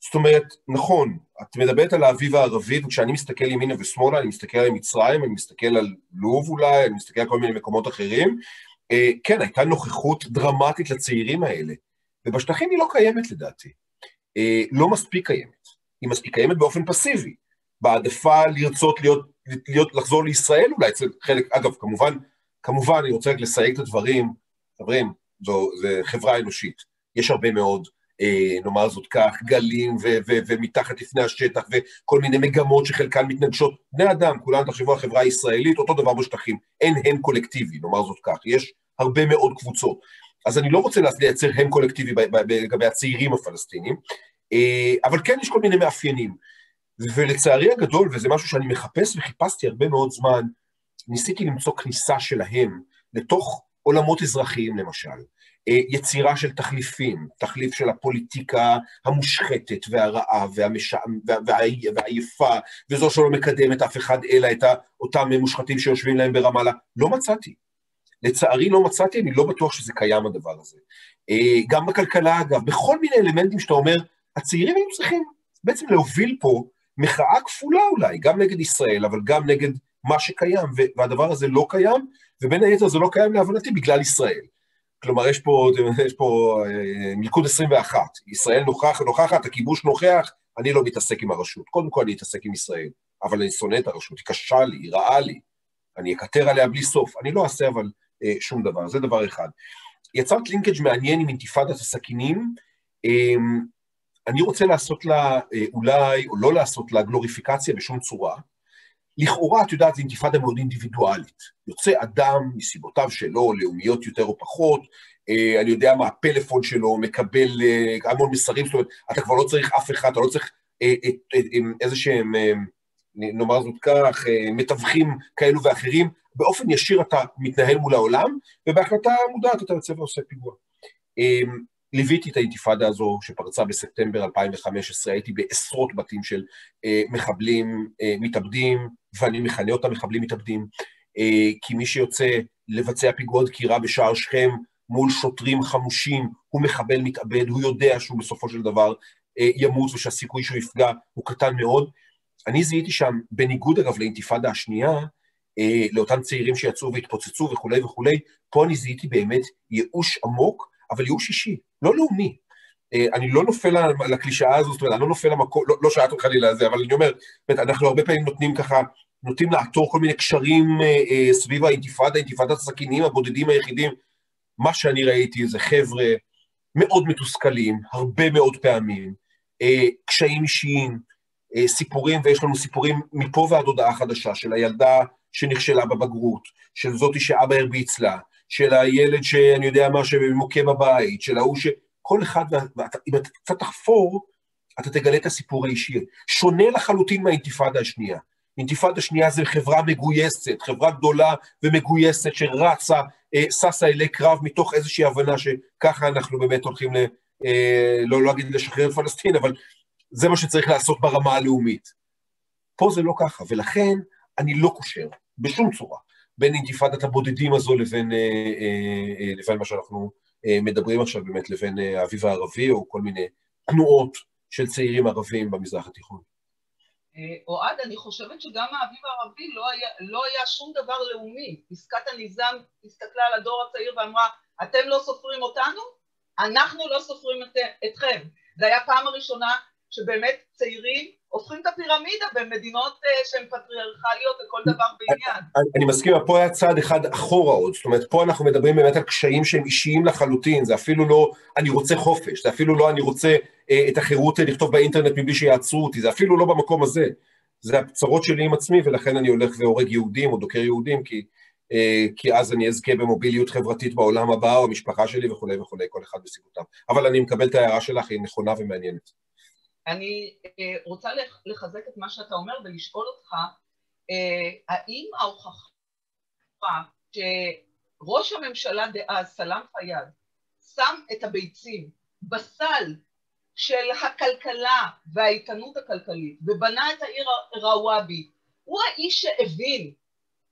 זאת אומרת, נכון, את מדברת על האביב הערבי, וכשאני מסתכל ימינה ושמאלה, אני מסתכל על מצרים, אני מסתכל על לוב אולי, אני מסתכל על כל מיני מקומות אחרים, אה, כן, הייתה נוכחות דרמטית לצעירים האלה, ובשטחים היא לא קיימת לדעתי. אה, לא מספיק קיימת. היא מספיק קיימת באופן פסיבי. בהעדפה לרצות להיות, להיות, לחזור לישראל אולי אצל חלק, אגב, כמובן, כמובן, אני רוצה רק לסייג את הדברים, חברים, זו, זו חברה אנושית, יש הרבה מאוד, אה, נאמר זאת כך, גלים ו- ו- ומתחת לפני השטח וכל מיני מגמות שחלקן מתנגשות, בני אדם, כולם תחשבו על החברה הישראלית, אותו דבר בשטחים, אין הם קולקטיבי, נאמר זאת כך, יש הרבה מאוד קבוצות. אז אני לא רוצה לייצר הם קולקטיבי לגבי הצעירים הפלסטינים, אה, אבל כן יש כל מיני מאפיינים. ולצערי הגדול, וזה משהו שאני מחפש וחיפשתי הרבה מאוד זמן, ניסיתי למצוא כניסה שלהם לתוך עולמות אזרחיים למשל. אה, יצירה של תחליפים, תחליף של הפוליטיקה המושחתת והרעה והמשע... וה... וה... והעייפה, וזו שלא מקדמת אף אחד אלא את אותם מושחתים שיושבים להם ברמאללה. לא מצאתי. לצערי לא מצאתי, אני לא בטוח שזה קיים הדבר הזה. אה, גם בכלכלה אגב, בכל מיני אלמנטים שאתה אומר, הצעירים היו צריכים בעצם להוביל פה מחאה כפולה אולי, גם נגד ישראל, אבל גם נגד מה שקיים, והדבר הזה לא קיים, ובין היתר זה לא קיים להבנתי בגלל ישראל. כלומר, יש פה, יש פה אה, מלכוד 21, ישראל נוכח, נוכחת, הכיבוש נוכח, אני לא מתעסק עם הרשות. קודם כל אני אתעסק עם ישראל, אבל אני שונא את הרשות, היא קשה לי, היא רעה לי, אני אקטר עליה בלי סוף, אני לא אעשה אבל אה, שום דבר, זה דבר אחד. יצרת לינקג' מעניין עם אינתיפאדת הסכינים, אה, אני רוצה לעשות לה אה, אולי, או לא לעשות לה גלוריפיקציה בשום צורה. לכאורה, את יודעת, זו אינתיפאדה מאוד אינדיבידואלית. יוצא אדם מסיבותיו שלו, לאומיות יותר או פחות, אה, אני יודע מה, הפלאפון שלו מקבל אה, המון מסרים, זאת אומרת, אתה כבר לא צריך אף אחד, אתה לא צריך איזה שהם, נאמר זאת כך, מתווכים כאלו ואחרים, באופן ישיר אתה מתנהל מול העולם, ובהחלטה מודעת אתה יוצא ועושה פיגוע. ליוויתי את האינתיפאדה הזו שפרצה בספטמבר 2015, הייתי בעשרות בתים של אה, מחבלים אה, מתאבדים, ואני מכנה אותם מחבלים מתאבדים, אה, כי מי שיוצא לבצע פיגוע דקירה בשער שכם מול שוטרים חמושים, הוא מחבל מתאבד, הוא יודע שהוא בסופו של דבר אה, ימות ושהסיכוי שהוא יפגע הוא קטן מאוד. אני זיהיתי שם, בניגוד אגב לאינתיפאדה השנייה, אה, לאותם צעירים שיצאו והתפוצצו וכולי וכולי, פה אני זיהיתי באמת ייאוש עמוק, אבל ייאוש אישי, לא לאומי. אה, אני לא נופל לקלישאה הזו, זאת אומרת, אני לא נופל למקום, לא, לא שאלת אותך לי לזה, אבל אני אומר, באמת, אנחנו הרבה פעמים נותנים ככה, נוטים לעתור כל מיני קשרים אה, אה, סביב האינתיפאדה, אינתיפאדת הסכינים הבודדים היחידים. מה שאני ראיתי זה חבר'ה מאוד מתוסכלים, הרבה מאוד פעמים, אה, קשיים אישיים, אה, סיפורים, ויש לנו סיפורים מפה ועד הודעה חדשה, של הילדה שנכשלה בבגרות, של זאתי שאבא הרביץ לה, של הילד שאני יודע מה, שמוכה בבית, של ההוא ש... כל אחד, אם אתה קצת תחפור, אתה תגלה את הסיפור האישי. שונה לחלוטין מהאינתיפאדה השנייה. אינתיפאדה שנייה זה חברה מגויסת, חברה גדולה ומגויסת שרצה, אה, ששה אלי קרב מתוך איזושהי הבנה שככה אנחנו באמת הולכים ל... אה, לא לא לשחרר את פלסטין, אבל זה מה שצריך לעשות ברמה הלאומית. פה זה לא ככה, ולכן אני לא קושר בשום צורה בין אינתיפאדת הבודדים הזו לבין, אה, אה, אה, לבין מה שאנחנו מדברים עכשיו באמת, לבין האביב הערבי או כל מיני תנועות של צעירים ערבים במזרח התיכון.
אוהד, אני חושבת שגם האביב הערבי לא היה, לא היה שום דבר לאומי. פסקת הניזם הסתכלה על הדור הצעיר ואמרה, אתם לא סופרים אותנו? אנחנו לא סופרים את, אתכם. זה היה פעם הראשונה שבאמת צעירים הופכים את הפירמידה במדינות אה, שהן פטריארכליות לכל דבר בעניין.
אני, אני מסכים, פה היה צעד אחד אחורה עוד, זאת אומרת, פה אנחנו מדברים באמת על קשיים שהם אישיים לחלוטין, זה אפילו לא אני רוצה חופש, זה אפילו לא אני רוצה אה, את החירות לכתוב באינטרנט מבלי שיעצרו אותי, זה אפילו לא במקום הזה. זה הצרות שלי עם עצמי, ולכן אני הולך והורג יהודים או דוקר יהודים, כי, אה, כי אז אני אזכה במוביליות חברתית בעולם הבא, או המשפחה שלי וכולי וכולי, כל אחד בסיבותיו. אבל אני מקבל את ההערה שלך, היא נכונה ומעניינת.
אני אה, רוצה לחזק את מה שאתה אומר ולשאול אותך, אה, האם ההוכחה שראש הממשלה דאז, סלאם פיאד, שם את הביצים בסל של הכלכלה והאיתנות הכלכללית ובנה את העיר רוואבי, הוא האיש שהבין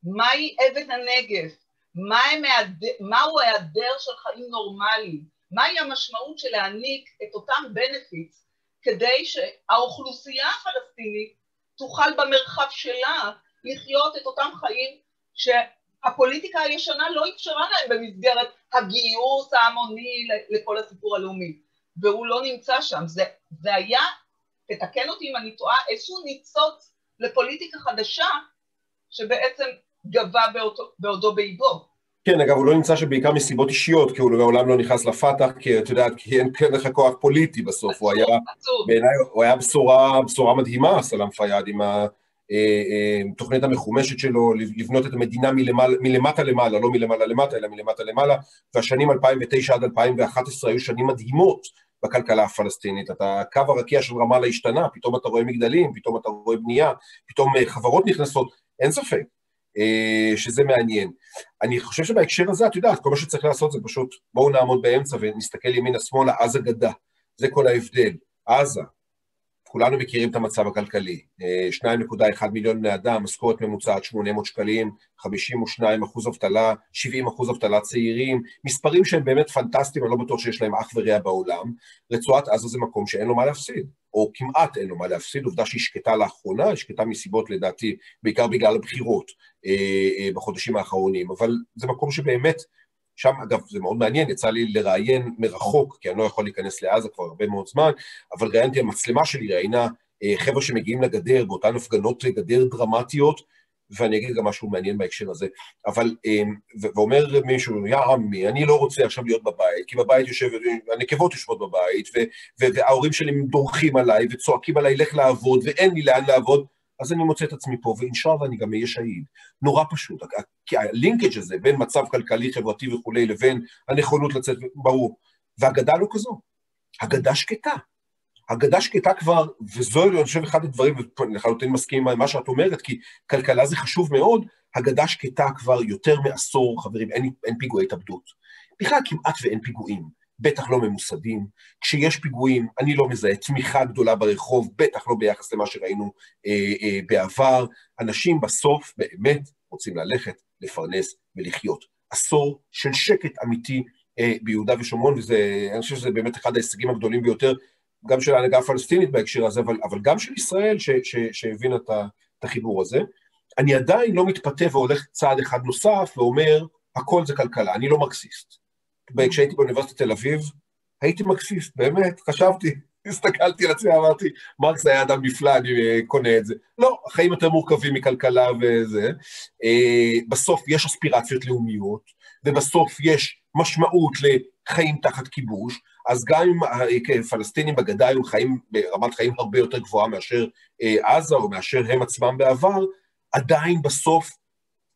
מהי אבן הנגף, מהו היעדר של חיים נורמליים, מהי המשמעות של להעניק את אותם בנפיץ כדי שהאוכלוסייה הפלסטינית תוכל במרחב שלה לחיות את אותם חיים שהפוליטיקה הישנה לא אפשרה להם במסגרת הגיוס ההמוני לכל הסיפור הלאומי. והוא לא נמצא שם. זה, זה היה, תתקן אותי אם אני טועה, איזשהו ניצוץ לפוליטיקה חדשה שבעצם גבה בעודו באיבו.
כן, אגב, הוא לא נמצא שם בעיקר מסיבות אישיות, כי הוא לעולם לא נכנס לפתח, כי את יודעת, כי אין לך כוח פוליטי בסוף, הוא היה, בעיניי, הוא היה בשורה, בשורה מדהימה, סלאם פיאד, עם התוכנית אה, אה, המחומשת שלו, לבנות את המדינה מלמעלה, מלמטה למעלה, לא מלמעלה למטה, אלא מלמטה למעלה, והשנים 2009 עד 2011 היו שנים מדהימות בכלכלה הפלסטינית. אתה, הקו הרקיע של רמאללה השתנה, פתאום אתה רואה מגדלים, פתאום אתה רואה בנייה, פתאום אה, חברות נכנסות, אין ספק. שזה מעניין. אני חושב שבהקשר הזה, את יודעת, כל מה שצריך לעשות זה פשוט בואו נעמוד באמצע ונסתכל ימינה-שמאלה, עזה גדה. זה כל ההבדל. עזה, כולנו מכירים את המצב הכלכלי. 2.1 אה, מיליון בני אדם, משכורת ממוצעת 800 שקלים, 52 אחוז אבטלה, 70 אחוז אבטלה צעירים, מספרים שהם באמת פנטסטיים, אני לא בטוח שיש להם אח ורע בעולם. רצועת עזה זה מקום שאין לו מה להפסיד, או כמעט אין לו מה להפסיד, עובדה שהיא שקטה לאחרונה, היא שקטה מסיבות לדעתי, בעיקר בגלל הבחירות אה, אה, בחודשים האחרונים, אבל זה מקום שבאמת שם, אגב, זה מאוד מעניין, יצא לי לראיין מרחוק, כי אני לא יכול להיכנס לעזה כבר הרבה מאוד זמן, אבל ראיינתי, המצלמה שלי ראיינה אה, חבר'ה שמגיעים לגדר, באותן הפגנות גדר דרמטיות, ואני אגיד גם משהו מעניין בהקשר הזה, אבל, אה, ואומר מישהו, יא עמי, אני לא רוצה עכשיו להיות בבית, כי בבית יושב, הנקבות יושבות בבית, וההורים שלי דורכים עליי וצועקים עליי, לך לעבוד, ואין לי לאן לעבוד, אז אני מוצא את עצמי פה, ואינשאללה אני גם אהיה שהיד. נורא פשוט. כי הלינקג' הזה בין מצב כלכלי, חברתי וכולי, לבין הנכונות לצאת, ברור. והגדה לא כזו. הגדה שקטה. הגדה שקטה כבר, וזו, אני חושב, אחד הדברים, ואני לחלוטין מסכים עם מה שאת אומרת, כי כלכלה זה חשוב מאוד, הגדה שקטה כבר יותר מעשור, חברים, אין, אין פיגועי התאבדות. בכלל כמעט ואין פיגועים. בטח לא ממוסדים. כשיש פיגועים, אני לא מזהה תמיכה גדולה ברחוב, בטח לא ביחס למה שראינו אה, אה, בעבר. אנשים בסוף באמת רוצים ללכת, לפרנס ולחיות. עשור של שקט אמיתי אה, ביהודה ושומרון, ואני חושב שזה באמת אחד ההישגים הגדולים ביותר, גם של ההנהגה הפלסטינית בהקשר הזה, אבל, אבל גם של ישראל שהבינה את, את החיבור הזה. אני עדיין לא מתפתה והולך צעד אחד נוסף ואומר, הכל זה כלכלה, אני לא מרקסיסט. כשהייתי באוניברסיטת תל אביב, הייתי מקפיף, באמת, חשבתי, הסתכלתי על עצמי, אמרתי, מרקס היה אדם נפלא, אני אה, קונה את זה. לא, החיים יותר מורכבים מכלכלה וזה. אה, בסוף יש אספירציות לאומיות, ובסוף יש משמעות לחיים תחת כיבוש, אז גם אם אה, פלסטינים בגדה היו חיים ברמת חיים הרבה יותר גבוהה מאשר עזה או מאשר הם עצמם בעבר, עדיין בסוף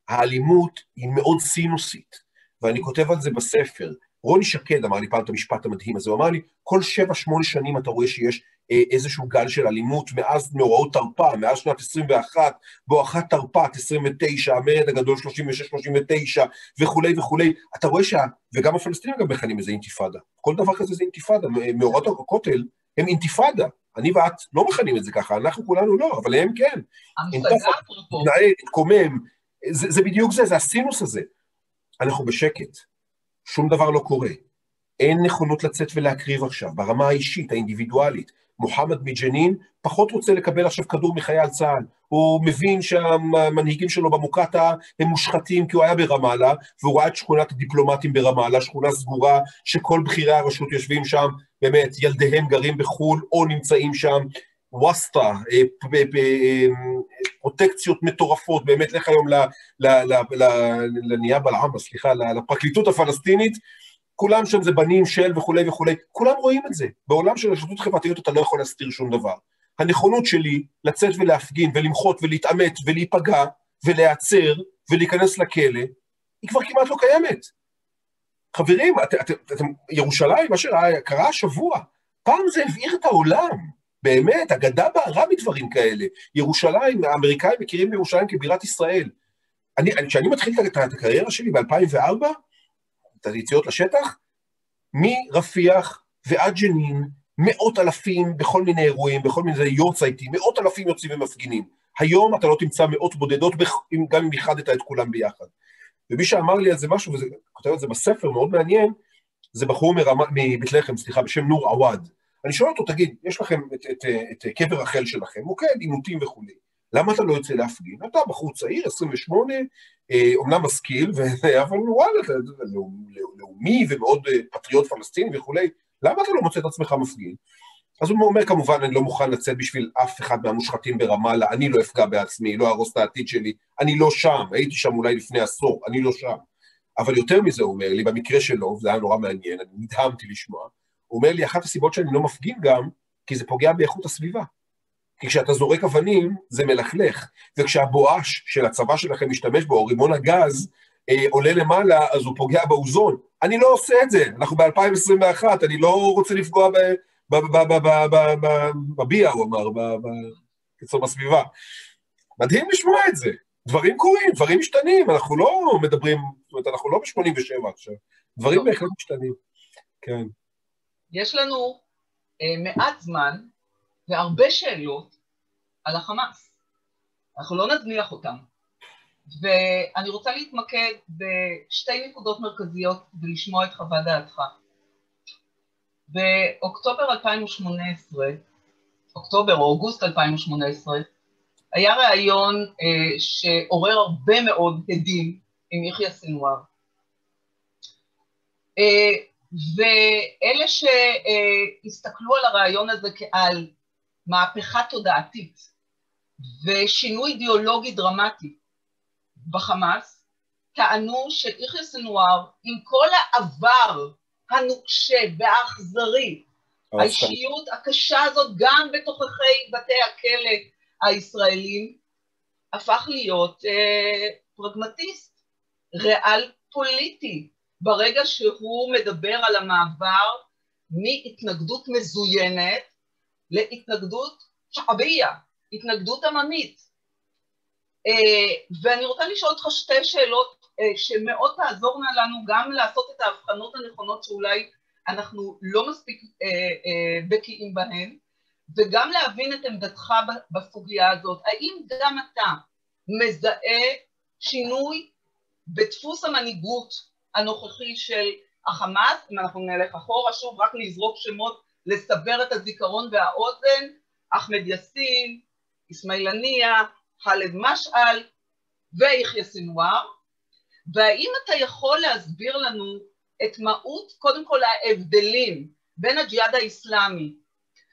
האלימות היא מאוד סינוסית. ואני כותב על זה בספר. רוני שקד אמר לי פעם את המשפט המדהים הזה, הוא אמר לי, כל שבע, שמונה שנים אתה רואה שיש אה, איזשהו גל של אלימות מאז מאורעות תרפ"א, מאז שנת 21, בואכה תרפ"ט 29, המרד הגדול 36-39 וכולי וכולי, אתה רואה שה... וגם הפלסטינים גם מכנים איזה אינתיפאדה. כל דבר כזה זה אינתיפאדה, מאורעות הכותל הם אינתיפאדה. אני ואת לא מכנים את זה ככה, אנחנו כולנו לא, אבל הם כן.
המפלגה אפרופו.
להתקומם, זה, זה בדיוק זה, זה הסינוס הזה. אנחנו בשקט, שום דבר לא קורה. אין נכונות לצאת ולהקריב עכשיו, ברמה האישית, האינדיבידואלית. מוחמד מג'נין פחות רוצה לקבל עכשיו כדור מחייל צה"ל. הוא מבין שהמנהיגים שלו במוקטעה הם מושחתים כי הוא היה ברמאללה, והוא ראה את שכונת הדיפלומטים ברמאללה, שכונה סגורה שכל בכירי הרשות יושבים שם, באמת, ילדיהם גרים בחו"ל או נמצאים שם, ווסטה, אה, אה, פרוטקציות מטורפות, באמת לך היום לנהיה בלעמה, סליחה, לפרקליטות הפלסטינית, כולם שם זה בנים של וכולי וכולי, כולם רואים את זה. בעולם של רשתות חברתיות אתה לא יכול להסתיר שום דבר. הנכונות שלי לצאת ולהפגין ולמחות ולהתעמת ולהיפגע ולהיעצר ולהיכנס לכלא, היא כבר כמעט לא קיימת. חברים, את, את, את, את, ירושלים, מה שקרה השבוע, פעם זה הבעיר את העולם. באמת, אגדה בערה מדברים כאלה. ירושלים, האמריקאים מכירים בירושלים כבירת ישראל. אני, כשאני מתחיל את הקריירה שלי ב-2004, את היציאות לשטח, מרפיח ועד ג'נין, מאות אלפים בכל מיני אירועים, בכל מיני יורצייטים, מאות אלפים יוצאים ומפגינים. היום אתה לא תמצא מאות בודדות, גם אם איחדת את כולם ביחד. ומי שאמר לי על זה משהו, וזה כותב את זה בספר, מאוד מעניין, זה בחור מבית לחם, סליחה, בשם נור עוואד. אני שואל אותו, תגיד, יש לכם את, את, את, את קבר רחל שלכם, מוקד, עימותים וכולי. למה אתה לא יוצא להפגין? אתה בחור צעיר, 28, אה, אומנם משכיל, אבל וואלה, לאומי ומאוד אה, פטריוט פלסטיני וכולי, למה אתה לא מוצא את עצמך מפגין? אז הוא אומר כמובן, אני לא מוכן לצאת בשביל אף אחד מהמושחתים ברמאללה, אני לא אפגע בעצמי, לא אהרוס את העתיד שלי, אני לא שם, הייתי שם אולי לפני עשור, אני לא שם. אבל יותר מזה הוא אומר לי, במקרה שלו, וזה היה נורא מעניין, אני נדהמתי לשמוע, הוא אומר לי, אחת הסיבות שאני לא מפגין גם, כי זה פוגע באיכות הסביבה. כי כשאתה זורק אבנים, זה מלכלך, וכשהבואש של הצבא שלכם משתמש בו, או רימון הגז, אה, עולה למעלה, אז הוא פוגע באוזון. אני לא עושה את זה, אנחנו ב-2021, אני לא רוצה לפגוע בביאה, הוא אמר, בקיצור בסביבה. מדהים לשמוע את זה. דברים קורים, דברים משתנים, אנחנו לא מדברים, זאת אומרת, אנחנו לא ב-87 עכשיו. דברים בהחלט משתנים, כן.
יש לנו אה, מעט זמן והרבה שאלות על החמאס. אנחנו לא נזניח אותם. ואני רוצה להתמקד בשתי נקודות מרכזיות ולשמוע את חוות דעתך. באוקטובר 2018, אוקטובר או אוגוסט 2018, היה ראיון אה, שעורר הרבה מאוד הדים עם יחיא סנוואר. אה, ואלה שהסתכלו על הרעיון הזה כעל מהפכה תודעתית ושינוי אידיאולוגי דרמטי בחמאס, טענו שיחיא סנואר, עם כל העבר הנוקשה והאכזרי, האישיות הקשה הזאת גם בתוככי בתי הכלא הישראלים, הפך להיות אה, פרגמטיסט, ריאל פוליטי, ברגע שהוא מדבר על המעבר מהתנגדות מזוינת להתנגדות שעביה, התנגדות עממית. אה, ואני רוצה לשאול אותך שתי שאלות אה, שמאוד תעזורנה לנו גם לעשות את ההבחנות הנכונות שאולי אנחנו לא מספיק אה, בקיאים בהן, וגם להבין את עמדתך בסוגיה הזאת. האם גם אתה מזהה שינוי בדפוס המנהיגות הנוכחי של החמאס, אם אנחנו נלך אחורה, שוב רק נזרוק שמות לסבר את הזיכרון והאוזן, אחמד יאסין, אסמאעיל הנייה, חאלד משעל ויחיא סנוואר, והאם אתה יכול להסביר לנו את מהות, קודם כל ההבדלים בין הג'יהאד האיסלאמי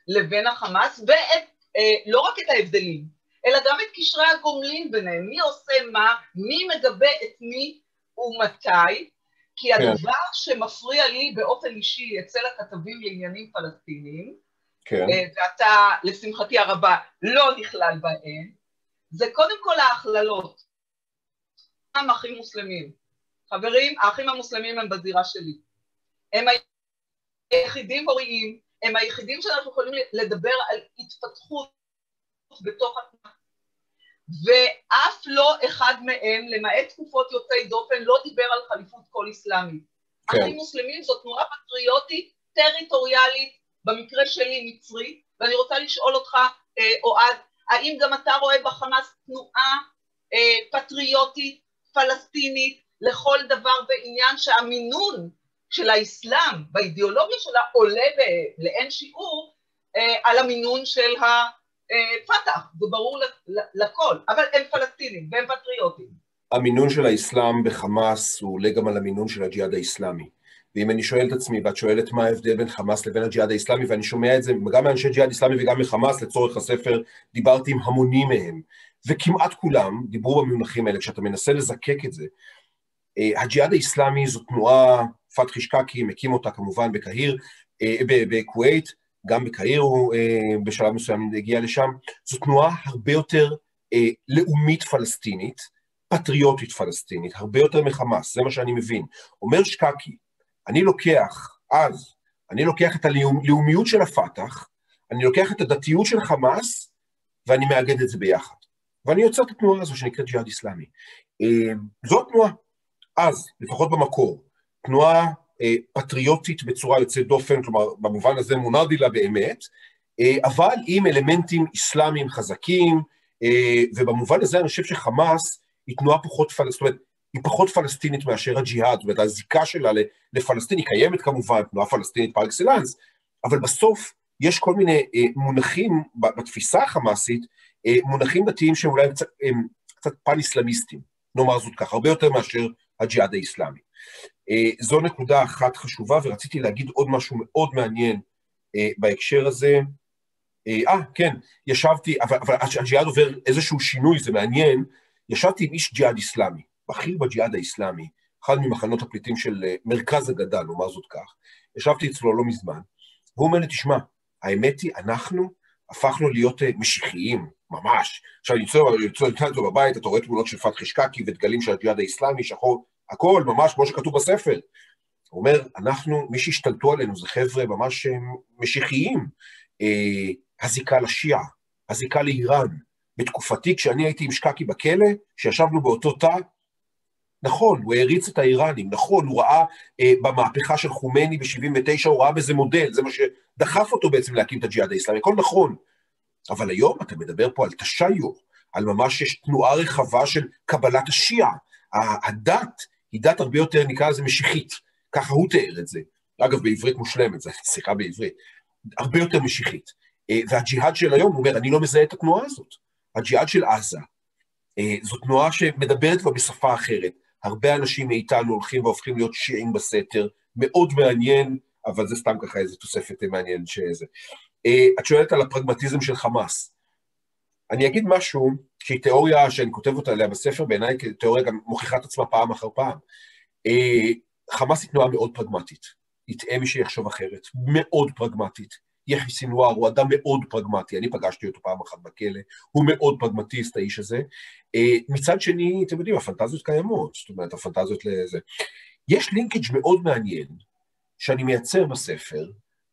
לבין החמאס, ולא אה, רק את ההבדלים, אלא גם את קשרי הגומלין ביניהם, מי עושה מה, מי מגבה את מי ומתי, כי כן. הדבר שמפריע לי באופן אישי אצל הכתבים לעניינים פלסטיניים, כן. אה, ואתה, לשמחתי הרבה, לא נכלל בהן, זה קודם כל ההכללות. הם אחים מוסלמים. חברים, האחים המוסלמים הם בזירה שלי. הם היחידים בריאים, הם היחידים שאנחנו יכולים לדבר על התפתחות בתוך התנועה. ואף לא אחד מהם, למעט תקופות יוצאי דופן, לא דיבר על חליפות כל אסלאמית. כן. אחים מוסלמים זו תנועה פטריוטית, טריטוריאלית, במקרה שלי מצרי, ואני רוצה לשאול אותך, אה, אוהד, האם גם אתה רואה בחמאס תנועה אה, פטריוטית, פלסטינית, לכל דבר ועניין שהמינון של האסלאם, באידיאולוגיה שלה, עולה לאין שיעור אה, על המינון של הפת"ח, זה ברור לכל, אבל הם פלסטינים והם פטריוטים.
המינון של האסלאם בחמאס הוא עולה גם על המינון של הג'יהאד האסלאמי. ואם אני שואל את עצמי, ואת שואלת מה ההבדל בין חמאס לבין הג'יהאד האסלאמי, ואני שומע את זה גם מאנשי ג'יהאד אסלאמי וגם מחמאס, לצורך הספר, דיברתי עם המונים מהם, וכמעט כולם דיברו במונחים האלה, כשאתה מנסה לזקק את זה. אה, הג'יהאד האסלאמי זו תנועה, פתחי שקקי, מקים אותה כמובן בקהיר, אה, בכווית, גם בקהיר הוא אה, בשלב מסוים הגיע לשם, זו תנועה הרבה יותר לאומית פלסטינית, פטריוטית פלסטינית, הרבה יותר מחמאס, זה מה שאני מבין. אומר שקקי, אני לוקח, אז, אני לוקח את הלאומיות של הפת"ח, אני לוקח את הדתיות של חמאס, ואני מאגד את זה ביחד. ואני יוצר את התנועה הזו שנקראת ג'יהאד איסלאמי. אה, זו התנועה, אז, לפחות במקור, תנועה אה, פטריוטית בצורה יוצאת דופן, כלומר, במובן הזה מונרדי לה באמת, אה, אבל עם אלמנטים אסלאמיים חזקים, ובמובן הזה אני חושב שחמאס היא תנועה פחות פלסטינית, זאת אומרת, היא פחות פלסטינית מאשר הג'יהאד, זאת אומרת, הזיקה שלה לפלסטין היא קיימת כמובן, תנועה פלסטינית פר אקסלנס, אבל בסוף יש כל מיני אה, מונחים בתפיסה החמאסית, אה, מונחים דתיים שהם אולי קצת, הם קצת פן-אסלאמיסטים, נאמר זאת ככה, הרבה יותר מאשר הג'יהאד האיסלאמי. אה, זו נקודה אחת חשובה, ורציתי להגיד עוד משהו מאוד מעניין אה, בהקשר הזה. אה, אה כן, ישבתי, אבל, אבל הג'יהאד עובר איזשהו שינוי, זה מעניין, ישבתי עם איש ג'יהאד אסלאמי, בכיר בג'יהאד האסלאמי, אחד ממחנות הפליטים של מרכז הגדה, נאמר זאת כך, ישבתי אצלו לא מזמן, והוא אומר לי, תשמע, האמת היא, אנחנו הפכנו להיות משיחיים, ממש. עכשיו, אני יוצא איתו בבית, אתה רואה תמונות של פתחי שקקי ודגלים של הג'יהאד האסלאמי, שחור, הכל ממש כמו שכתוב בספר. הוא אומר, אנחנו, מי שהשתלטו עלינו זה חבר'ה ממש אה, משיחיים. אה, הזיקה לשיעה, הזיקה לאיראן. בתקופתי, כשאני הייתי עם שקקי בכלא, שישבנו באותו תא, נכון, הוא העריץ את האיראנים, נכון, הוא ראה אה, במהפכה של חומני ב-79, הוא ראה בזה מודל, זה מה שדחף אותו בעצם להקים את הג'יהאד האסלאמי, הכל נכון. אבל היום אתה מדבר פה על תשיו, על ממש יש תנועה רחבה של קבלת השיעה. הדת היא דת הרבה יותר, נקרא לזה משיחית, ככה הוא תיאר את זה. אגב, בעברית מושלמת, זו שיחה בעברית. הרבה יותר משיחית. אה, והג'יהאד של היום, הוא אומר, אני לא מזהה את התנועה הזאת. הג'יהאד של עזה, אה, זו תנועה שמדברת כבר בשפה אחרת. הרבה אנשים מאיתנו הולכים והופכים להיות שיעים בסתר, מאוד מעניין, אבל זה סתם ככה איזו תוספת מעניינת שזה. אה, את שואלת על הפרגמטיזם של חמאס. אני אגיד משהו שהיא תיאוריה שאני כותב אותה עליה בספר, בעיניי כתיאוריה גם מוכיחה את עצמה פעם אחר פעם. אה, חמאס היא תנועה מאוד פרגמטית. יטעה מי שיחשוב אחרת. מאוד פרגמטית. יחי סינואר הוא אדם מאוד פרגמטי, אני פגשתי אותו פעם אחת בכלא, הוא מאוד פרגמטיסט, האיש הזה. אה, מצד שני, אתם יודעים, הפנטזיות קיימות, זאת אומרת, הפנטזיות לזה. יש לינקג' מאוד מעניין, שאני מייצר בספר,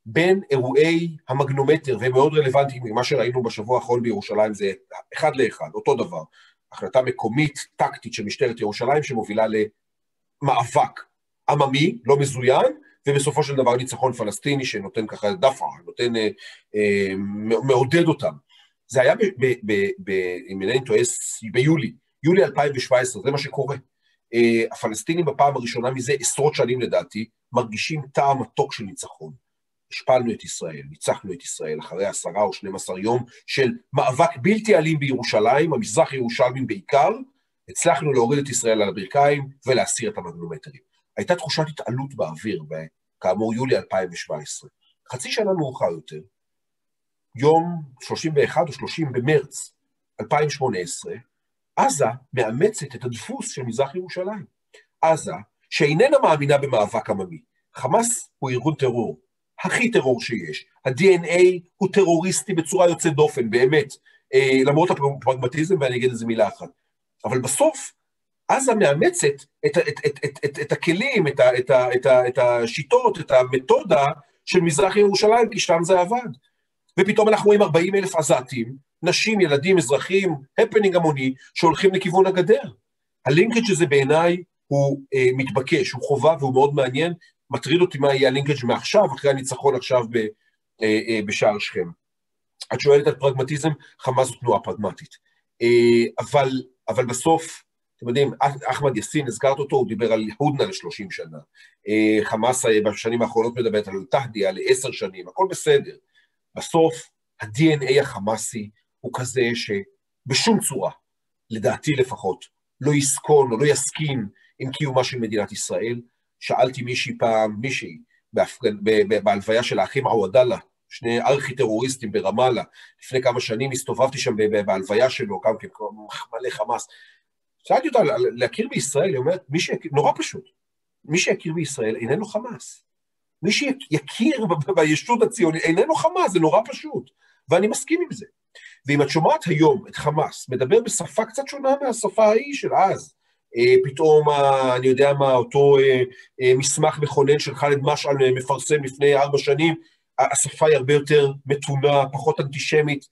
בין אירועי המגנומטר, והם מאוד רלוונטיים, מה שראינו בשבוע האחרון בירושלים זה אחד לאחד, אותו דבר. החלטה מקומית, טקטית של משטרת ירושלים, שמובילה למאבק עממי, לא מזוין, ובסופו של דבר ניצחון פלסטיני שנותן ככה דפרה, נותן, אה, אה, מעודד אותם. זה היה, אם אינני טועה, ביולי, יולי 2017, זה מה שקורה. אה, הפלסטינים בפעם הראשונה מזה עשרות שנים לדעתי, מרגישים טעם מתוק של ניצחון. השפלנו את ישראל, ניצחנו את ישראל אחרי עשרה או שנים עשר יום של מאבק בלתי אלים בירושלים, המזרח ירושלמים בעיקר, הצלחנו להוריד את ישראל על הברכיים ולהסיר את המגנומטרים. הייתה תחושת התעלות באוויר, כאמור יולי 2017. חצי שנה מאוחר יותר, יום 31 או 30 במרץ 2018, עזה מאמצת את הדפוס של מזרח ירושלים. עזה, שאיננה מאמינה במאבק עממי. חמאס הוא ארגון טרור, הכי טרור שיש. ה-DNA הוא טרוריסטי בצורה יוצאת דופן, באמת, אה, למרות הפרגמטיזם, ואני אגיד איזה מילה אחת. אבל בסוף, עזה מאמצת את, את, את, את, את, את הכלים, את, ה, את, ה, את, ה, את השיטות, את המתודה של מזרח ירושלים, כי שם זה עבד. ופתאום אנחנו רואים 40 אלף עזתים, נשים, ילדים, אזרחים, הפנינג המוני, שהולכים לכיוון הגדר. הלינקג' הזה בעיניי הוא אה, מתבקש, הוא חובה והוא מאוד מעניין. מטריד אותי מה יהיה הלינקג' מעכשיו, אחרי הניצחון עכשיו ב, אה, אה, בשער שכם. את שואלת על פרגמטיזם, חמאס זו תנועה פרגמטית. אה, אבל, אבל בסוף, אתם יודעים, אחמד יאסין, הזכרת אותו, הוא דיבר על הודנה ל-30 שנה. אה, חמאס בשנים האחרונות מדברת על תהדיה לעשר שנים, הכל בסדר. בסוף, ה-DNA החמאסי הוא כזה שבשום צורה, לדעתי לפחות, לא יסכון או לא יסכים עם קיומה של מדינת ישראל. שאלתי מישהי פעם, מישהי, בהלוויה של האחים עוודאללה, שני ארכי-טרוריסטים ברמאללה, לפני כמה שנים הסתובבתי שם בהלוויה שלו, גם כן, מלא חמאס. שאלתי אותה להכיר בישראל, היא אומרת, מי שיכיר, נורא פשוט, מי שיכיר בישראל איננו חמאס. מי שיכיר בישות הציונית איננו חמאס, זה נורא פשוט, ואני מסכים עם זה. ואם את שומעת היום את חמאס מדבר בשפה קצת שונה מהשפה ההיא של אז, פתאום, אני יודע מה, אותו אה, אה, מסמך מכונן של ח'אלד משעל מפרסם לפני ארבע שנים, השפה היא הרבה יותר מתונה, פחות אנטישמית.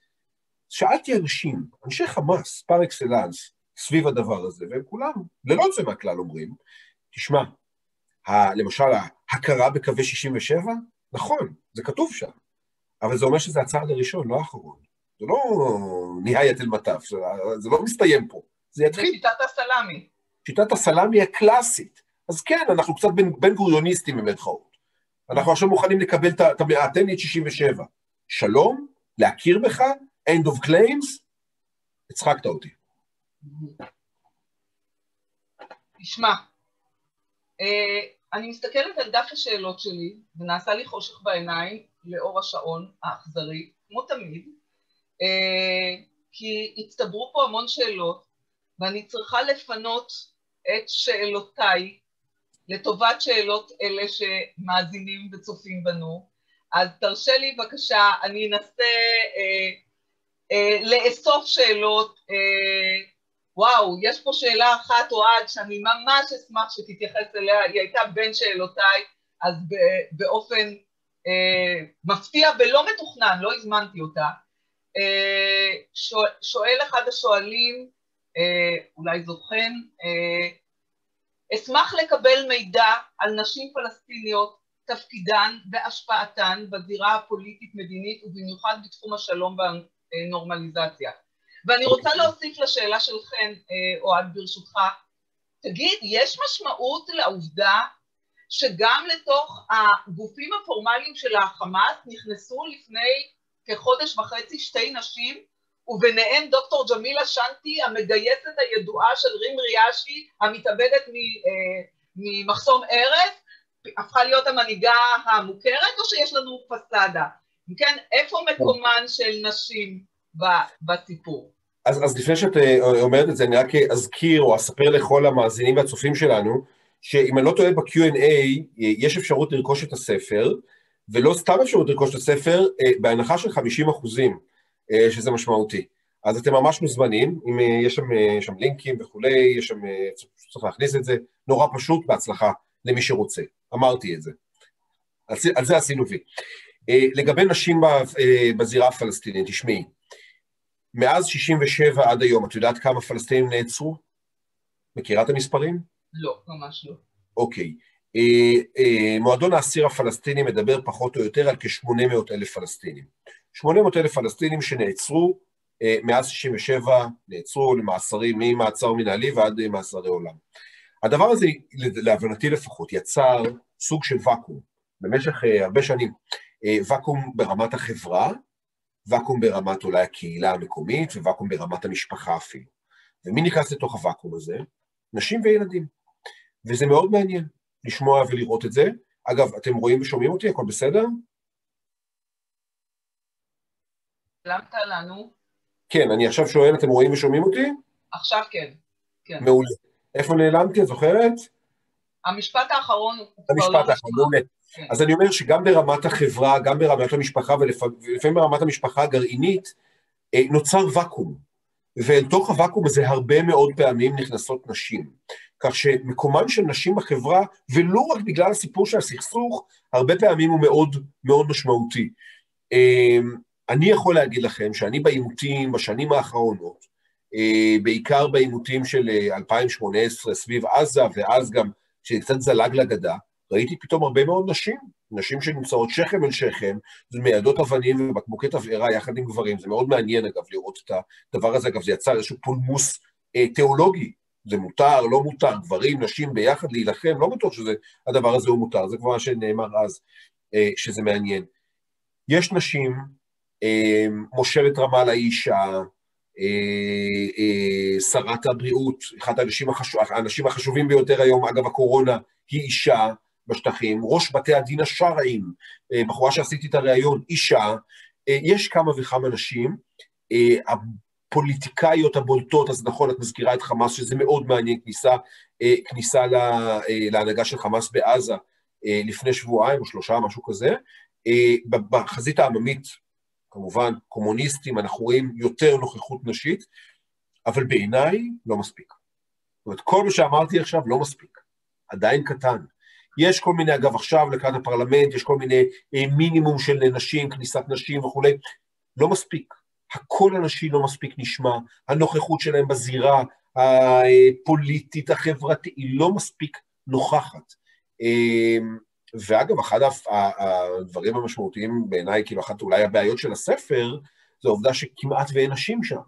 שאלתי אנשים, אנשי חמאס, פר אקסלנס, סביב הדבר הזה, והם כולם, ללא יוצא מהכלל אומרים, תשמע, ה, למשל ההכרה בקווי 67, נכון, זה כתוב שם, אבל זה אומר שזה הצעד הראשון, לא האחרון. זה לא ניהיית אל מטף, זה, זה לא מסתיים פה, זה יתחיל.
זה שיטת הסלאמי.
שיטת הסלאמי הקלאסית. אז כן, אנחנו קצת בן, בן גוריוניסטים במרכאות. אנחנו עכשיו מוכנים לקבל את ה... תן לי את 67. שלום, להכיר בך, end of claims, הצחקת אותי.
תשמע, אה, אני מסתכלת על דף השאלות שלי, ונעשה לי חושך בעיניים לאור השעון האכזרי, כמו תמיד, אה, כי הצטברו פה המון שאלות, ואני צריכה לפנות את שאלותיי לטובת שאלות אלה שמאזינים וצופים בנו. אז תרשה לי בבקשה, אני אנסה אה, אה, לאסוף שאלות. אה, וואו, יש פה שאלה אחת, אוהד, שאני ממש אשמח שתתייחס אליה, היא הייתה בין שאלותיי, אז באופן אה, מפתיע ולא מתוכנן, לא הזמנתי אותה. אה, שואל אחד השואלים, אולי זו חן, אה, אשמח לקבל מידע על נשים פלסטיניות, תפקידן והשפעתן בזירה הפוליטית-מדינית ובמיוחד בתחום השלום והנורמליזציה. ואני רוצה אוקיי. להוסיף לשאלה של חן, אה, אוהד ברשותך, תגיד, יש משמעות לעובדה שגם לתוך הגופים הפורמליים של החמאס נכנסו לפני כחודש וחצי שתי נשים וביניהן דוקטור ג'מילה שנטי, המגייסת הידועה של רים ריאשי, המתאבדת אה, ממחסום ארץ, הפכה להיות המנהיגה המוכרת, או שיש לנו פסאדה? כן, איפה מקומן של נשים בסיפור?
אז, אז לפני שאת אה, אומרת את זה, אני רק אזכיר או אספר לכל המאזינים והצופים שלנו, שאם אני לא טועה ב-Q&A, יש אפשרות לרכוש את הספר, ולא סתם אפשרות לרכוש את הספר, אה, בהנחה של 50 אחוזים. אה, שזה משמעותי. אז אתם ממש מוזמנים, אם אה, יש שם, אה, שם לינקים וכולי, יש שם, צריך להכניס את זה, נורא פשוט, בהצלחה למי שרוצה. אמרתי את זה. על, על זה עשינו וי. לגבי נשים בזירה הפלסטינית, תשמעי, מאז 67' עד היום, את יודעת כמה פלסטינים נעצרו? מכירה את המספרים?
לא, ממש לא.
אוקיי. מועדון האסיר הפלסטיני מדבר פחות או יותר על כ-800 אלף פלסטינים. 800 אלף פלסטינים שנעצרו אה, מאז 67, נעצרו למאסרים ממעצר מנהלי ועד אה, מאסרי עולם. הדבר הזה, להבנתי לפחות, יצר סוג של ואקום במשך אה, הרבה שנים. ואקום ברמת החברה, ואקום ברמת אולי הקהילה המקומית, וואקום ברמת המשפחה אפילו. ומי נכנס לתוך הוואקום הזה? נשים וילדים. וזה מאוד מעניין לשמוע ולראות את זה. אגב, אתם רואים ושומעים אותי? הכל בסדר?
שילמת לנו.
כן, אני עכשיו שואל, אתם רואים ושומעים אותי?
עכשיו כן, כן.
מעולה. איפה נעלמתי, את זוכרת?
המשפט האחרון
הוא לא... המשפט האחרון, מעולה. כן. אז אני אומר שגם ברמת החברה, גם ברמת המשפחה, ולפעמים ברמת המשפחה הגרעינית, אה, נוצר ואקום. ואל תוך הוואקום הזה הרבה מאוד פעמים נכנסות נשים. כך שמקומן של נשים בחברה, ולא רק בגלל הסיפור של הסכסוך, הרבה פעמים הוא מאוד מאוד משמעותי. אני יכול להגיד לכם שאני בעימותים בשנים האחרונות, אה, בעיקר בעימותים של 2018 אה, סביב עזה, ואז גם שקצת זלג לגדה, ראיתי פתאום הרבה מאוד נשים, נשים שנמצאות שכם אל שכם, מיידות אבנים ובקבוקי תבערה יחד עם גברים, זה מאוד מעניין אגב לראות את הדבר הזה, אגב זה יצר איזשהו פולמוס אה, תיאולוגי זה מותר, לא מותר, גברים, נשים ביחד להילחם, לא בטוח שהדבר הזה הוא מותר, זה כבר מה שנאמר אז, אה, שזה מעניין. יש נשים, מושלת רמאללה היא אישה, שרת הבריאות, אחת האנשים, החשוב, האנשים החשובים ביותר היום, אגב הקורונה, היא אישה בשטחים, ראש בתי הדין השרעיים, בחורה שעשיתי את הריאיון, אישה, יש כמה וכמה נשים, הפוליטיקאיות הבולטות, אז נכון, את מזכירה את חמאס, שזה מאוד מעניין, כניסה, אה, כניסה לה, אה, להנהגה של חמאס בעזה אה, לפני שבועיים או שלושה, משהו כזה. בחזית העממית, כמובן, קומוניסטים, אנחנו רואים יותר נוכחות נשית, אבל בעיניי לא מספיק. זאת אומרת, כל מה שאמרתי עכשיו לא מספיק, עדיין קטן. יש כל מיני, אגב, עכשיו לקראת הפרלמנט, יש כל מיני מינימום של נשים, כניסת נשים וכולי, לא מספיק. הקול הנשי לא מספיק נשמע, הנוכחות שלהם בזירה הפוליטית, החברתית, היא לא מספיק נוכחת. ואגב, אחד הדברים המשמעותיים בעיניי, כאילו אחת אולי הבעיות של הספר, זה העובדה שכמעט ואין נשים שם.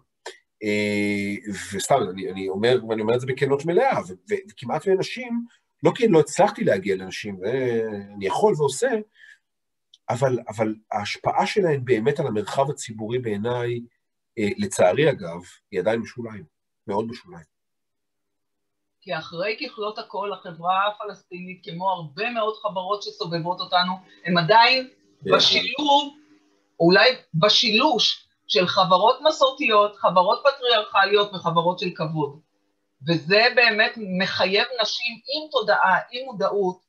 אה, וסתם, אני, אני אומר, ואני אומר את זה בכנות מלאה, וכמעט ואין נשים, לא כי לא הצלחתי להגיע לנשים, ואני יכול ועושה, אבל, אבל ההשפעה שלהן באמת על המרחב הציבורי בעיניי, אה, לצערי אגב, היא עדיין בשוליים, מאוד בשוליים.
כי אחרי ככלות הכל, החברה הפלסטינית, כמו הרבה מאוד חברות שסובבות אותנו, הם עדיין בשילוב, אולי בשילוש של חברות מסורתיות, חברות פטריארכליות וחברות של כבוד. וזה באמת מחייב נשים עם תודעה, עם מודעות,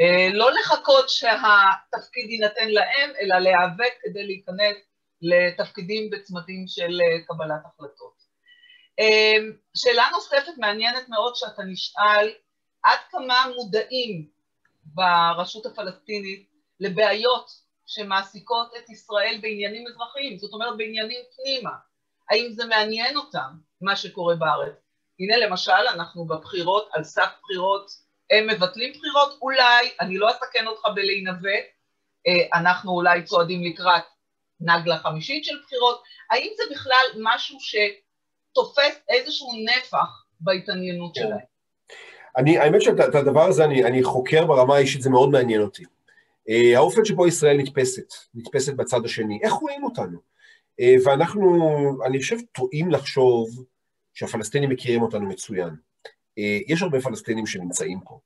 אה, לא לחכות שהתפקיד יינתן להם, אלא להיאבק כדי להיכנס לתפקידים בצמדים של אה, קבלת החלטות. אה, שאלה נוספת מעניינת מאוד שאתה נשאל, עד כמה מודעים ברשות הפלסטינית לבעיות שמעסיקות את ישראל בעניינים אזרחיים, זאת אומרת בעניינים פנימה. האם זה מעניין אותם, מה שקורה בארץ? הנה למשל, אנחנו בבחירות, על סף בחירות הם מבטלים בחירות, אולי, אני לא אסכן אותך בלהינווט, אה, אנחנו אולי צועדים לקראת נגלה חמישית של בחירות, האם זה בכלל משהו שתופס איזשהו נפח בהתעניינות כן. שלהם?
אני, האמת שאת הדבר הזה אני, אני חוקר ברמה האישית, זה מאוד מעניין אותי. Uh, האופן שבו ישראל נתפסת, נתפסת בצד השני, איך רואים אותנו? Uh, ואנחנו, אני חושב, טועים לחשוב שהפלסטינים מכירים אותנו מצוין. אה, יש הרבה פלסטינים שנמצאים פה,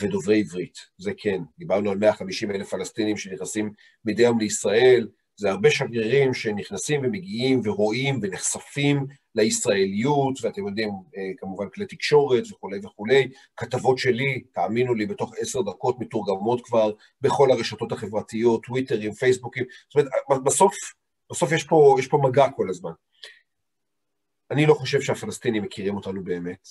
ודוברי עברית, זה כן. דיברנו על 150 אלף פלסטינים שנכנסים מדי יום לישראל, זה הרבה שגרירים שנכנסים ומגיעים ורואים ונחשפים לישראליות, ואתם יודעים, אה, כמובן כלי תקשורת וכולי וכולי, כתבות שלי, תאמינו לי, בתוך עשר דקות מתורגמות כבר בכל הרשתות החברתיות, טוויטרים, פייסבוקים, זאת אומרת, בסוף, בסוף יש פה, יש פה מגע כל הזמן. אני לא חושב שהפלסטינים מכירים אותנו באמת.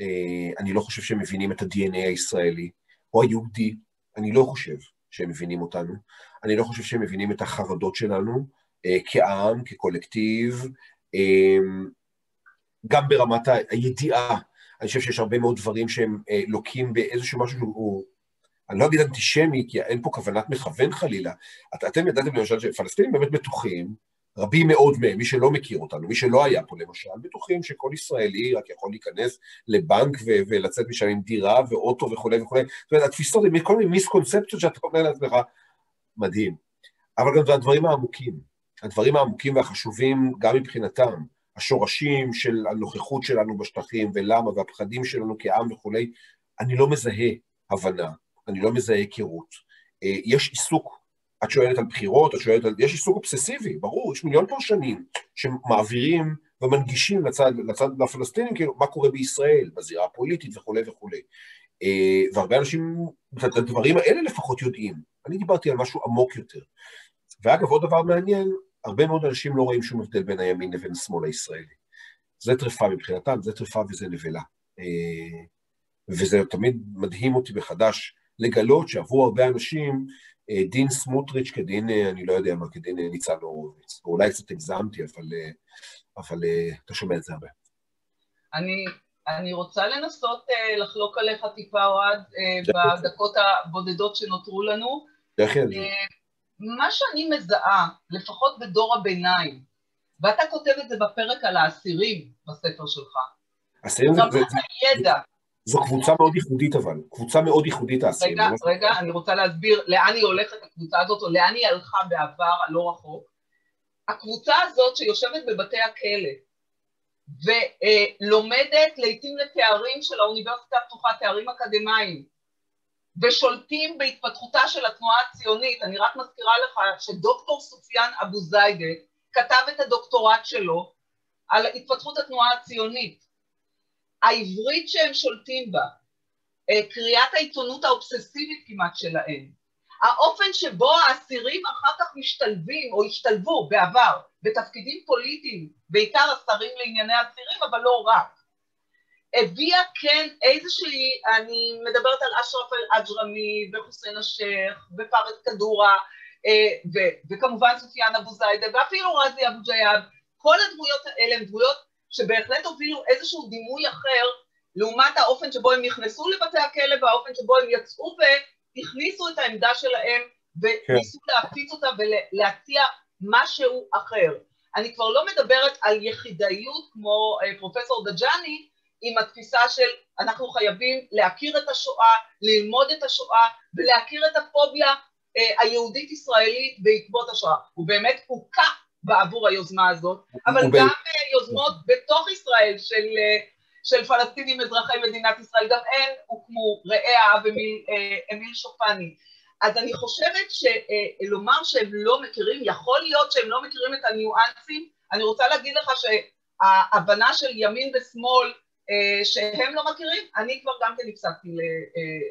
אה, אני לא חושב שהם מבינים את ה-DNA הישראלי, או היהודי, אני לא חושב שהם מבינים אותנו, אני לא חושב שהם מבינים את החרדות שלנו אה, כעם, כקולקטיב, אה, גם ברמת הידיעה. אני חושב שיש הרבה מאוד דברים שהם לוקים באיזשהו משהו שהוא, אני לא אגיד אנטישמי, כי אין פה כוונת מכוון חלילה. את, אתם ידעתם למשל שפלסטינים באמת בטוחים רבים מאוד מהם, מי שלא מכיר אותנו, מי שלא היה פה למשל, בטוחים שכל ישראלי רק יכול להיכנס לבנק ו- ולצאת משם עם דירה ואוטו וכולי וכולי. זאת אומרת, התפיסות הן כל מיני מיסקונספציות שאתה אומר לעצמך, מדהים. אבל גם זה הדברים העמוקים, הדברים העמוקים והחשובים גם מבחינתם, השורשים של הנוכחות שלנו בשטחים ולמה והפחדים שלנו כעם וכולי, אני לא מזהה הבנה, אני לא מזהה היכרות. אה, יש עיסוק את שואלת על בחירות, את שואלת על... יש עיסוק אובססיבי, ברור, יש מיליון פרשנים שמעבירים ומנגישים לצד, לצד לפלסטינים, כאילו, מה קורה בישראל, בזירה הפוליטית וכולי וכולי. אה, והרבה אנשים, את הדברים האלה לפחות יודעים. אני דיברתי על משהו עמוק יותר. ואגב, עוד דבר מעניין, הרבה מאוד אנשים לא רואים שום הבדל בין הימין לבין השמאל הישראלי. זה טרפה מבחינתם, זה טרפה וזה נבלה. אה, וזה תמיד מדהים אותי מחדש לגלות שעבור הרבה אנשים, דין סמוטריץ' כדין, אה, אני לא יודע מה, כדין אה, ניצן הורוביץ. אולי קצת הגזמתי, אבל, אבל אתה שומע את זה הרבה.
אני, אני רוצה לנסות לחלוק עליך טיפה, אוהד, בדקות הבודדות שנותרו לנו. מה שאני מזהה, לפחות בדור הביניים, ואתה כותב את זה בפרק על האסירים בספר שלך,
אסירים זה,
רמת הידע.
זו קבוצה מאוד ייחודית אבל, קבוצה מאוד ייחודית האסירים.
רגע,
לא-
רגע, אני רוצה להסביר לאן היא הולכת הקבוצה הזאת, או לאן היא הלכה בעבר הלא רחוק. הקבוצה הזאת שיושבת בבתי הכלא ולומדת לעיתים לתארים של האוניברסיטה הפתוחה, תארים אקדמיים, ושולטים בהתפתחותה של התנועה הציונית. אני רק מזכירה לך שדוקטור סופיאן אבו זיידה כתב את הדוקטורט שלו על התפתחות התנועה הציונית. העברית שהם שולטים בה, אה, קריאת העיתונות האובססיבית כמעט שלהם, האופן שבו האסירים אחר כך משתלבים או השתלבו בעבר בתפקידים פוליטיים, בעיקר השרים לענייני אסירים, אבל לא רק, הביאה כן איזושהי, אני מדברת על אשרף אל-עג'רמי וחוסיין א-שייח ופארס קדורה אה, וכמובן סופיאן אבו זיידה ואפילו רזי אבו ג'יאב, כל הדמויות האלה הן דמויות שבהחלט הובילו איזשהו דימוי אחר לעומת האופן שבו הם נכנסו לבתי הכלא והאופן שבו הם יצאו והכניסו את העמדה שלהם וניסו כן. להפיץ אותה ולהציע משהו אחר. אני כבר לא מדברת על יחידאיות כמו אה, פרופסור דג'אני, עם התפיסה של אנחנו חייבים להכיר את השואה, ללמוד את השואה ולהכיר את הפוביה אה, היהודית-ישראלית בעקבות השואה. הוא באמת הוקע בעבור היוזמה הזאת, אבל גם אה, יוזמות בתוך ישראל של, אה, של פלסטינים אזרחי מדינת ישראל, גם הן הוקמו, ראה האב אמיל, אמיל שופני. אז אני חושבת שלומר שהם לא מכירים, יכול להיות שהם לא מכירים את הניואנסים, אני רוצה להגיד לך שההבנה של ימין ושמאל שהם לא מכירים, אני כבר גם כן הפסקתי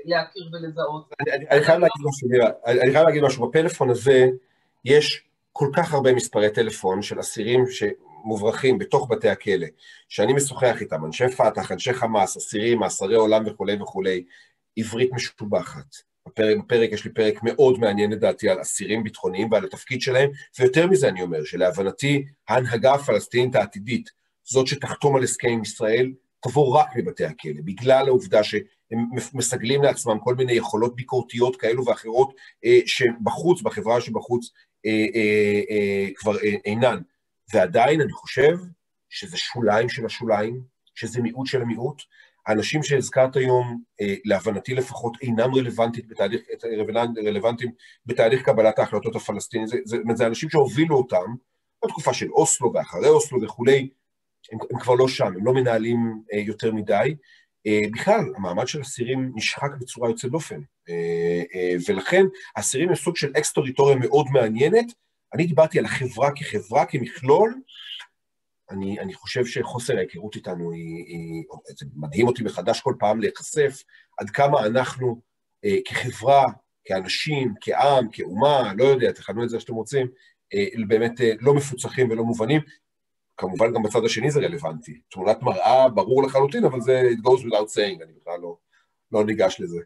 להכיר ולזהות.
אני חייב להגיד משהו, אני חייב להגיד משהו, בפלאפון הזה יש כל כך הרבה מספרי טלפון של אסירים שמוברחים בתוך בתי הכלא, שאני משוחח איתם, אנשי פת"ח, אנשי חמאס, אסירים, מאסרי עולם וכולי וכולי, עברית משובחת. בפרק, בפרק יש לי פרק מאוד מעניין לדעתי על אסירים ביטחוניים ועל התפקיד שלהם, ויותר מזה אני אומר, שלהבנתי ההנהגה הפלסטינית העתידית, זאת שתחתום על הסכם עם ישראל, תבוא רק מבתי הכלא, בגלל העובדה שהם מסגלים לעצמם כל מיני יכולות ביקורתיות כאלו ואחרות אה, שבחוץ, בחברה שבחוץ, כבר אה, אינן. ועדיין אני חושב שזה שוליים של השוליים, שזה מיעוט של המיעוט. האנשים שהזכרת היום, אה, להבנתי לפחות, אינם רלוונטיים בתהליך, רלוונטיים בתהליך קבלת ההחלטות הפלסטיני. זה, זה, זה אנשים שהובילו אותם בתקופה של אוסלו ואחרי אוסלו וכולי, הם, הם כבר לא שם, הם לא מנהלים אה, יותר מדי. אה, בכלל, המעמד של אסירים נשחק בצורה יוצאת דופן, אה, אה, ולכן אסירים הם סוג של אקס-טריטוריה מאוד מעניינת. אני דיברתי על החברה כחברה, כמכלול, אני, אני חושב שחוסר ההיכרות איתנו היא, היא... זה מדהים אותי מחדש כל פעם להיחשף עד כמה אנחנו אה, כחברה, כאנשים, כעם, כאומה, לא יודע, תכנו את זה איך שאתם רוצים, אה, באמת אה, לא מפוצחים ולא מובנים. כמובן גם בצד השני זה רלוונטי. תמונת מראה ברור לחלוטין, אבל זה it goes without saying, אני בכלל לא, לא ניגש לזה.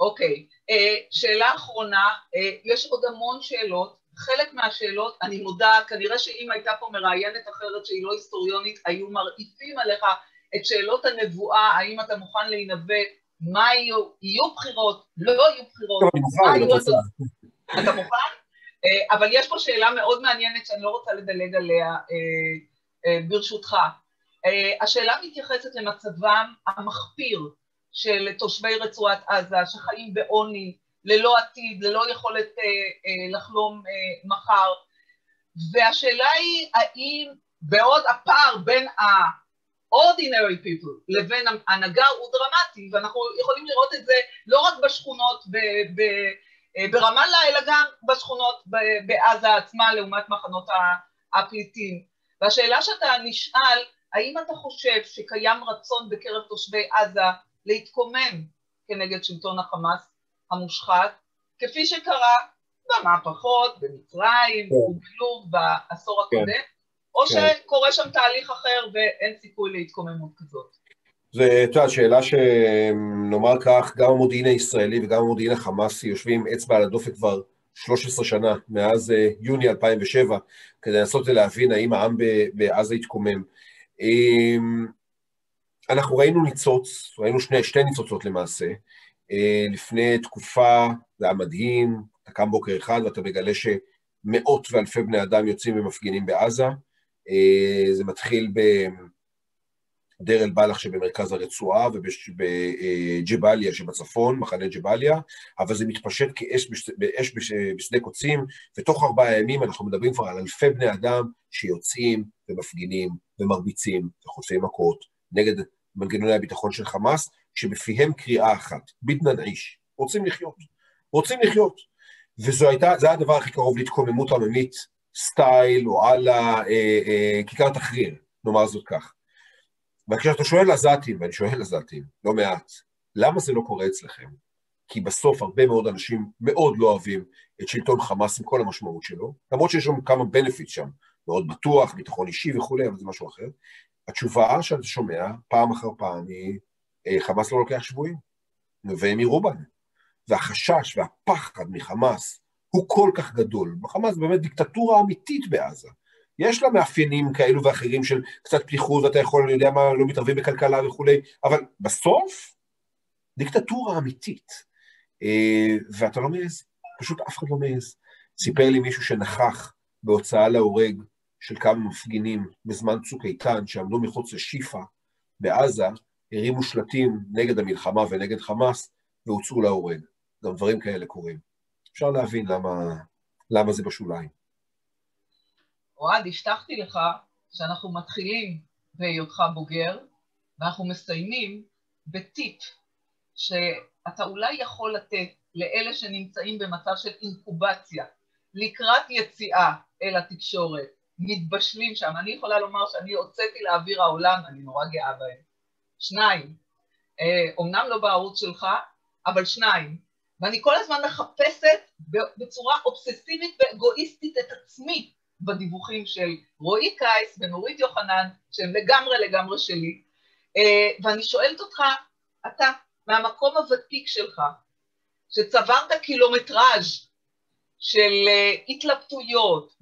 אוקיי, okay. uh, שאלה אחרונה, uh, יש עוד המון שאלות, חלק מהשאלות, אני מודה, כנראה שאם הייתה פה מראיינת אחרת שהיא לא היסטוריונית, היו מרעיפים עליך את שאלות הנבואה, האם אתה מוכן להינבא, מה יהיו, יהיו בחירות, לא יהיו בחירות,
מוכן, אני רוצה.
אתה מוכן? Uh, אבל יש פה שאלה מאוד מעניינת שאני לא רוצה לדלג עליה, אה, ברשותך. אה, השאלה מתייחסת למצבם המחפיר של תושבי רצועת עזה שחיים בעוני, ללא עתיד, ללא יכולת אה, לחלום מחר, והשאלה היא האם בעוד הפער בין ה-ordinary people לבין ההנהגה הוא דרמטי, ואנחנו יכולים לראות את זה לא רק בשכונות ב- ב- ברמאללה, אלא גם בשכונות בעזה עצמה לעומת מחנות הפליטים. והשאלה שאתה נשאל, האם אתה חושב שקיים רצון בקרב תושבי עזה להתקומם כנגד שלטון החמאס המושחת, כפי שקרה במהפכות, במצרים, כן. ובלוב בעשור כן. הקודם, או כן. שקורה שם תהליך אחר ואין סיכוי להתקוממות כזאת?
את יודעת, שאלה שנאמר כך, גם המודיעין הישראלי וגם המודיעין החמאסי יושבים אצבע על הדופק כבר 13 שנה, מאז uh, יוני 2007, כדי לנסות להבין האם העם בעזה התקומם. Um, אנחנו ראינו ניצוץ, ראינו שני, שתי ניצוצות למעשה. Uh, לפני תקופה, זה היה מדהים, אתה קם בוקר אחד ואתה מגלה שמאות ואלפי בני אדם יוצאים ומפגינים בעזה. Uh, זה מתחיל ב... דיר אל-בלח שבמרכז הרצועה ובג'באליה שבצפון, מחנה ג'באליה, אבל זה מתפשט כאש באש בשדה קוצים, ותוך ארבעה ימים אנחנו מדברים כבר על אלפי בני אדם שיוצאים ומפגינים ומרביצים וחוטפי מכות נגד מנגנוני הביטחון של חמאס, שבפיהם קריאה אחת, בידנן איש, רוצים לחיות, רוצים לחיות. וזה היה הדבר הכי קרוב להתקוממות עממית, סטייל או על אה, אה, כיכר תחריר, נאמר זאת כך. וכשאתה שואל עזתים, ואני שואל עזתים לא מעט, למה זה לא קורה אצלכם? כי בסוף הרבה מאוד אנשים מאוד לא אוהבים את שלטון חמאס עם כל המשמעות שלו, למרות שיש שם כמה בנפיט שם, מאוד בטוח, ביטחון אישי וכולי, אבל זה משהו אחר. התשובה שאתה שומע פעם אחר פעם היא, אה, חמאס לא לוקח שבויים, והם יראו בנו. והחשש והפחד מחמאס הוא כל כך גדול. חמאס באמת דיקטטורה אמיתית בעזה. יש לה מאפיינים כאלו ואחרים של קצת פתיחות, ואתה יכול, אני יודע מה, לא מתערבים בכלכלה וכולי, אבל בסוף, דיקטטורה אמיתית. אה, ואתה לא מעז, פשוט אף אחד לא מעז. סיפר לי מישהו שנכח בהוצאה להורג של כמה מפגינים בזמן צוק איתן, שעמדו מחוץ לשיפא בעזה, הרימו שלטים נגד המלחמה ונגד חמאס, והוצאו להורג. גם דברים כאלה קורים. אפשר להבין למה, למה זה בשוליים.
אוהד, הבטחתי לך שאנחנו מתחילים בהיותך בוגר, ואנחנו מסיימים בטיפ שאתה אולי יכול לתת לאלה שנמצאים במצב של אינקובציה, לקראת יציאה אל התקשורת, מתבשלים שם. אני יכולה לומר שאני הוצאתי לאוויר העולם, אני נורא גאה בהם. שניים, אומנם אה, לא בערוץ שלך, אבל שניים, ואני כל הזמן מחפשת בצורה אובססיבית ואגואיסטית את עצמי בדיווחים של רועי קייס ונורית יוחנן, שהם לגמרי לגמרי שלי, אה, ואני שואלת אותך, אתה, מהמקום הוותיק שלך, שצברת קילומטראז' של אה, התלבטויות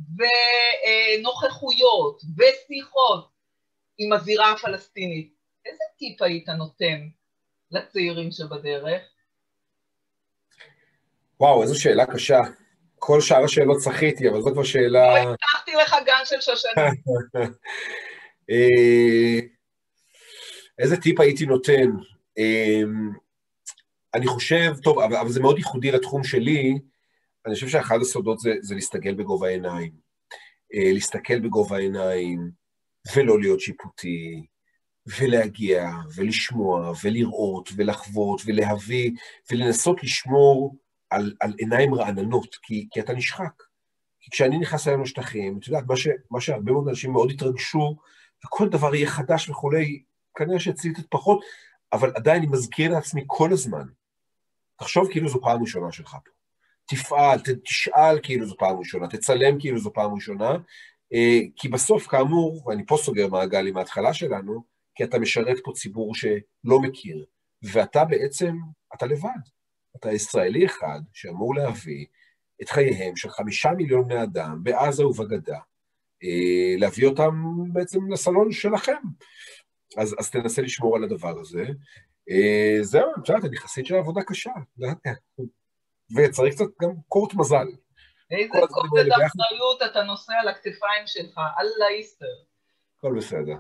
ונוכחויות ושיחות עם הזירה הפלסטינית, איזה טיפ היית נותן לצעירים שבדרך?
וואו, איזו שאלה קשה. כל שאר השאלות צחיתי, אבל זו כבר שאלה...
לא הבטחתי לך גן של שושנים.
אה, איזה טיפ הייתי נותן? אה, אני חושב, טוב, אבל, אבל זה מאוד ייחודי לתחום שלי, אני חושב שאחד הסודות זה, זה להסתגל בגובה העיניים. אה, להסתכל בגובה העיניים, ולא להיות שיפוטי, ולהגיע, ולשמוע, ולראות, ולחוות, ולהביא, ולנסות לשמור על, על עיניים רעננות, כי, כי אתה נשחק. כי כשאני נכנס היום לשטחים, את יודעת, מה, ש, מה שהרבה מאוד אנשים מאוד התרגשו, וכל דבר יהיה חדש וכולי, כנראה שאצלי קצת פחות, אבל עדיין אני מזכיר לעצמי כל הזמן, תחשוב כאילו זו פעם ראשונה שלך פה. תפעל, ת, תשאל כאילו זו פעם ראשונה, תצלם כאילו זו פעם ראשונה, אה, כי בסוף, כאמור, ואני פה סוגר מעגל עם ההתחלה שלנו, כי אתה משרת פה ציבור שלא מכיר, ואתה בעצם, אתה לבד. אתה ישראלי אחד שאמור להביא את חייהם של חמישה מיליון בני אדם בעזה ובגדה, אה, להביא אותם בעצם לסלון שלכם. אז, אז תנסה לשמור על הדבר הזה. אה, זהו, את יודעת, אני חסיד של עבודה קשה, וצריך קצת גם קורט מזל.
איזה כובד אחריות אתה נושא על הכתפיים שלך, אללה איסטר.
הכל בסדר.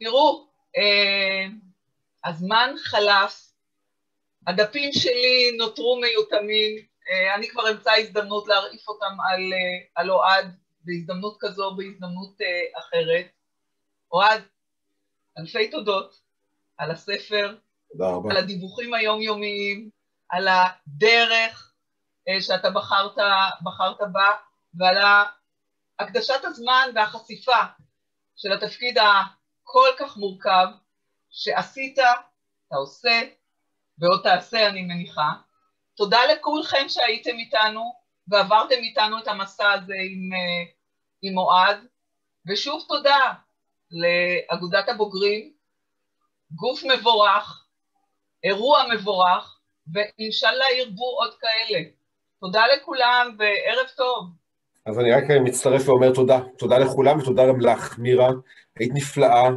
תראו, אה, הזמן חלף, הדפים שלי נותרו מיותמים, אה, אני כבר אמצא הזדמנות להרעיף אותם על, אה, על אוהד בהזדמנות כזו או בהזדמנות אה, אחרת. אוהד, אלפי תודות על הספר, על הדיווחים היומיומיים, על הדרך שאתה בחרת, בחרת בה, ועל הקדשת הזמן והחשיפה של התפקיד הכל כך מורכב שעשית, אתה עושה, ועוד תעשה אני מניחה. תודה לכולכם שהייתם איתנו ועברתם איתנו את המסע הזה עם, אה, עם אוהד, ושוב תודה לאגודת הבוגרים, גוף מבורך, אירוע מבורך, ואינשאללה ירבו עוד כאלה. תודה לכולם וערב טוב.
אז אני רק מצטרף ואומר תודה. תודה לכולם ותודה גם לך, מירה. היית נפלאה.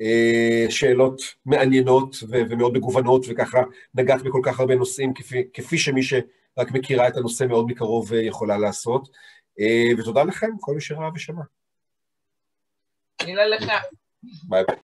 אה, שאלות מעניינות ומאוד מגוונות, וככה נגעת בכל כך הרבה נושאים, כפי, כפי שמי שרק מכירה את הנושא מאוד מקרוב אה, יכולה לעשות. אה, ותודה לכם, כל מי שראה ושמע.
מילה לך.
ביי ביי.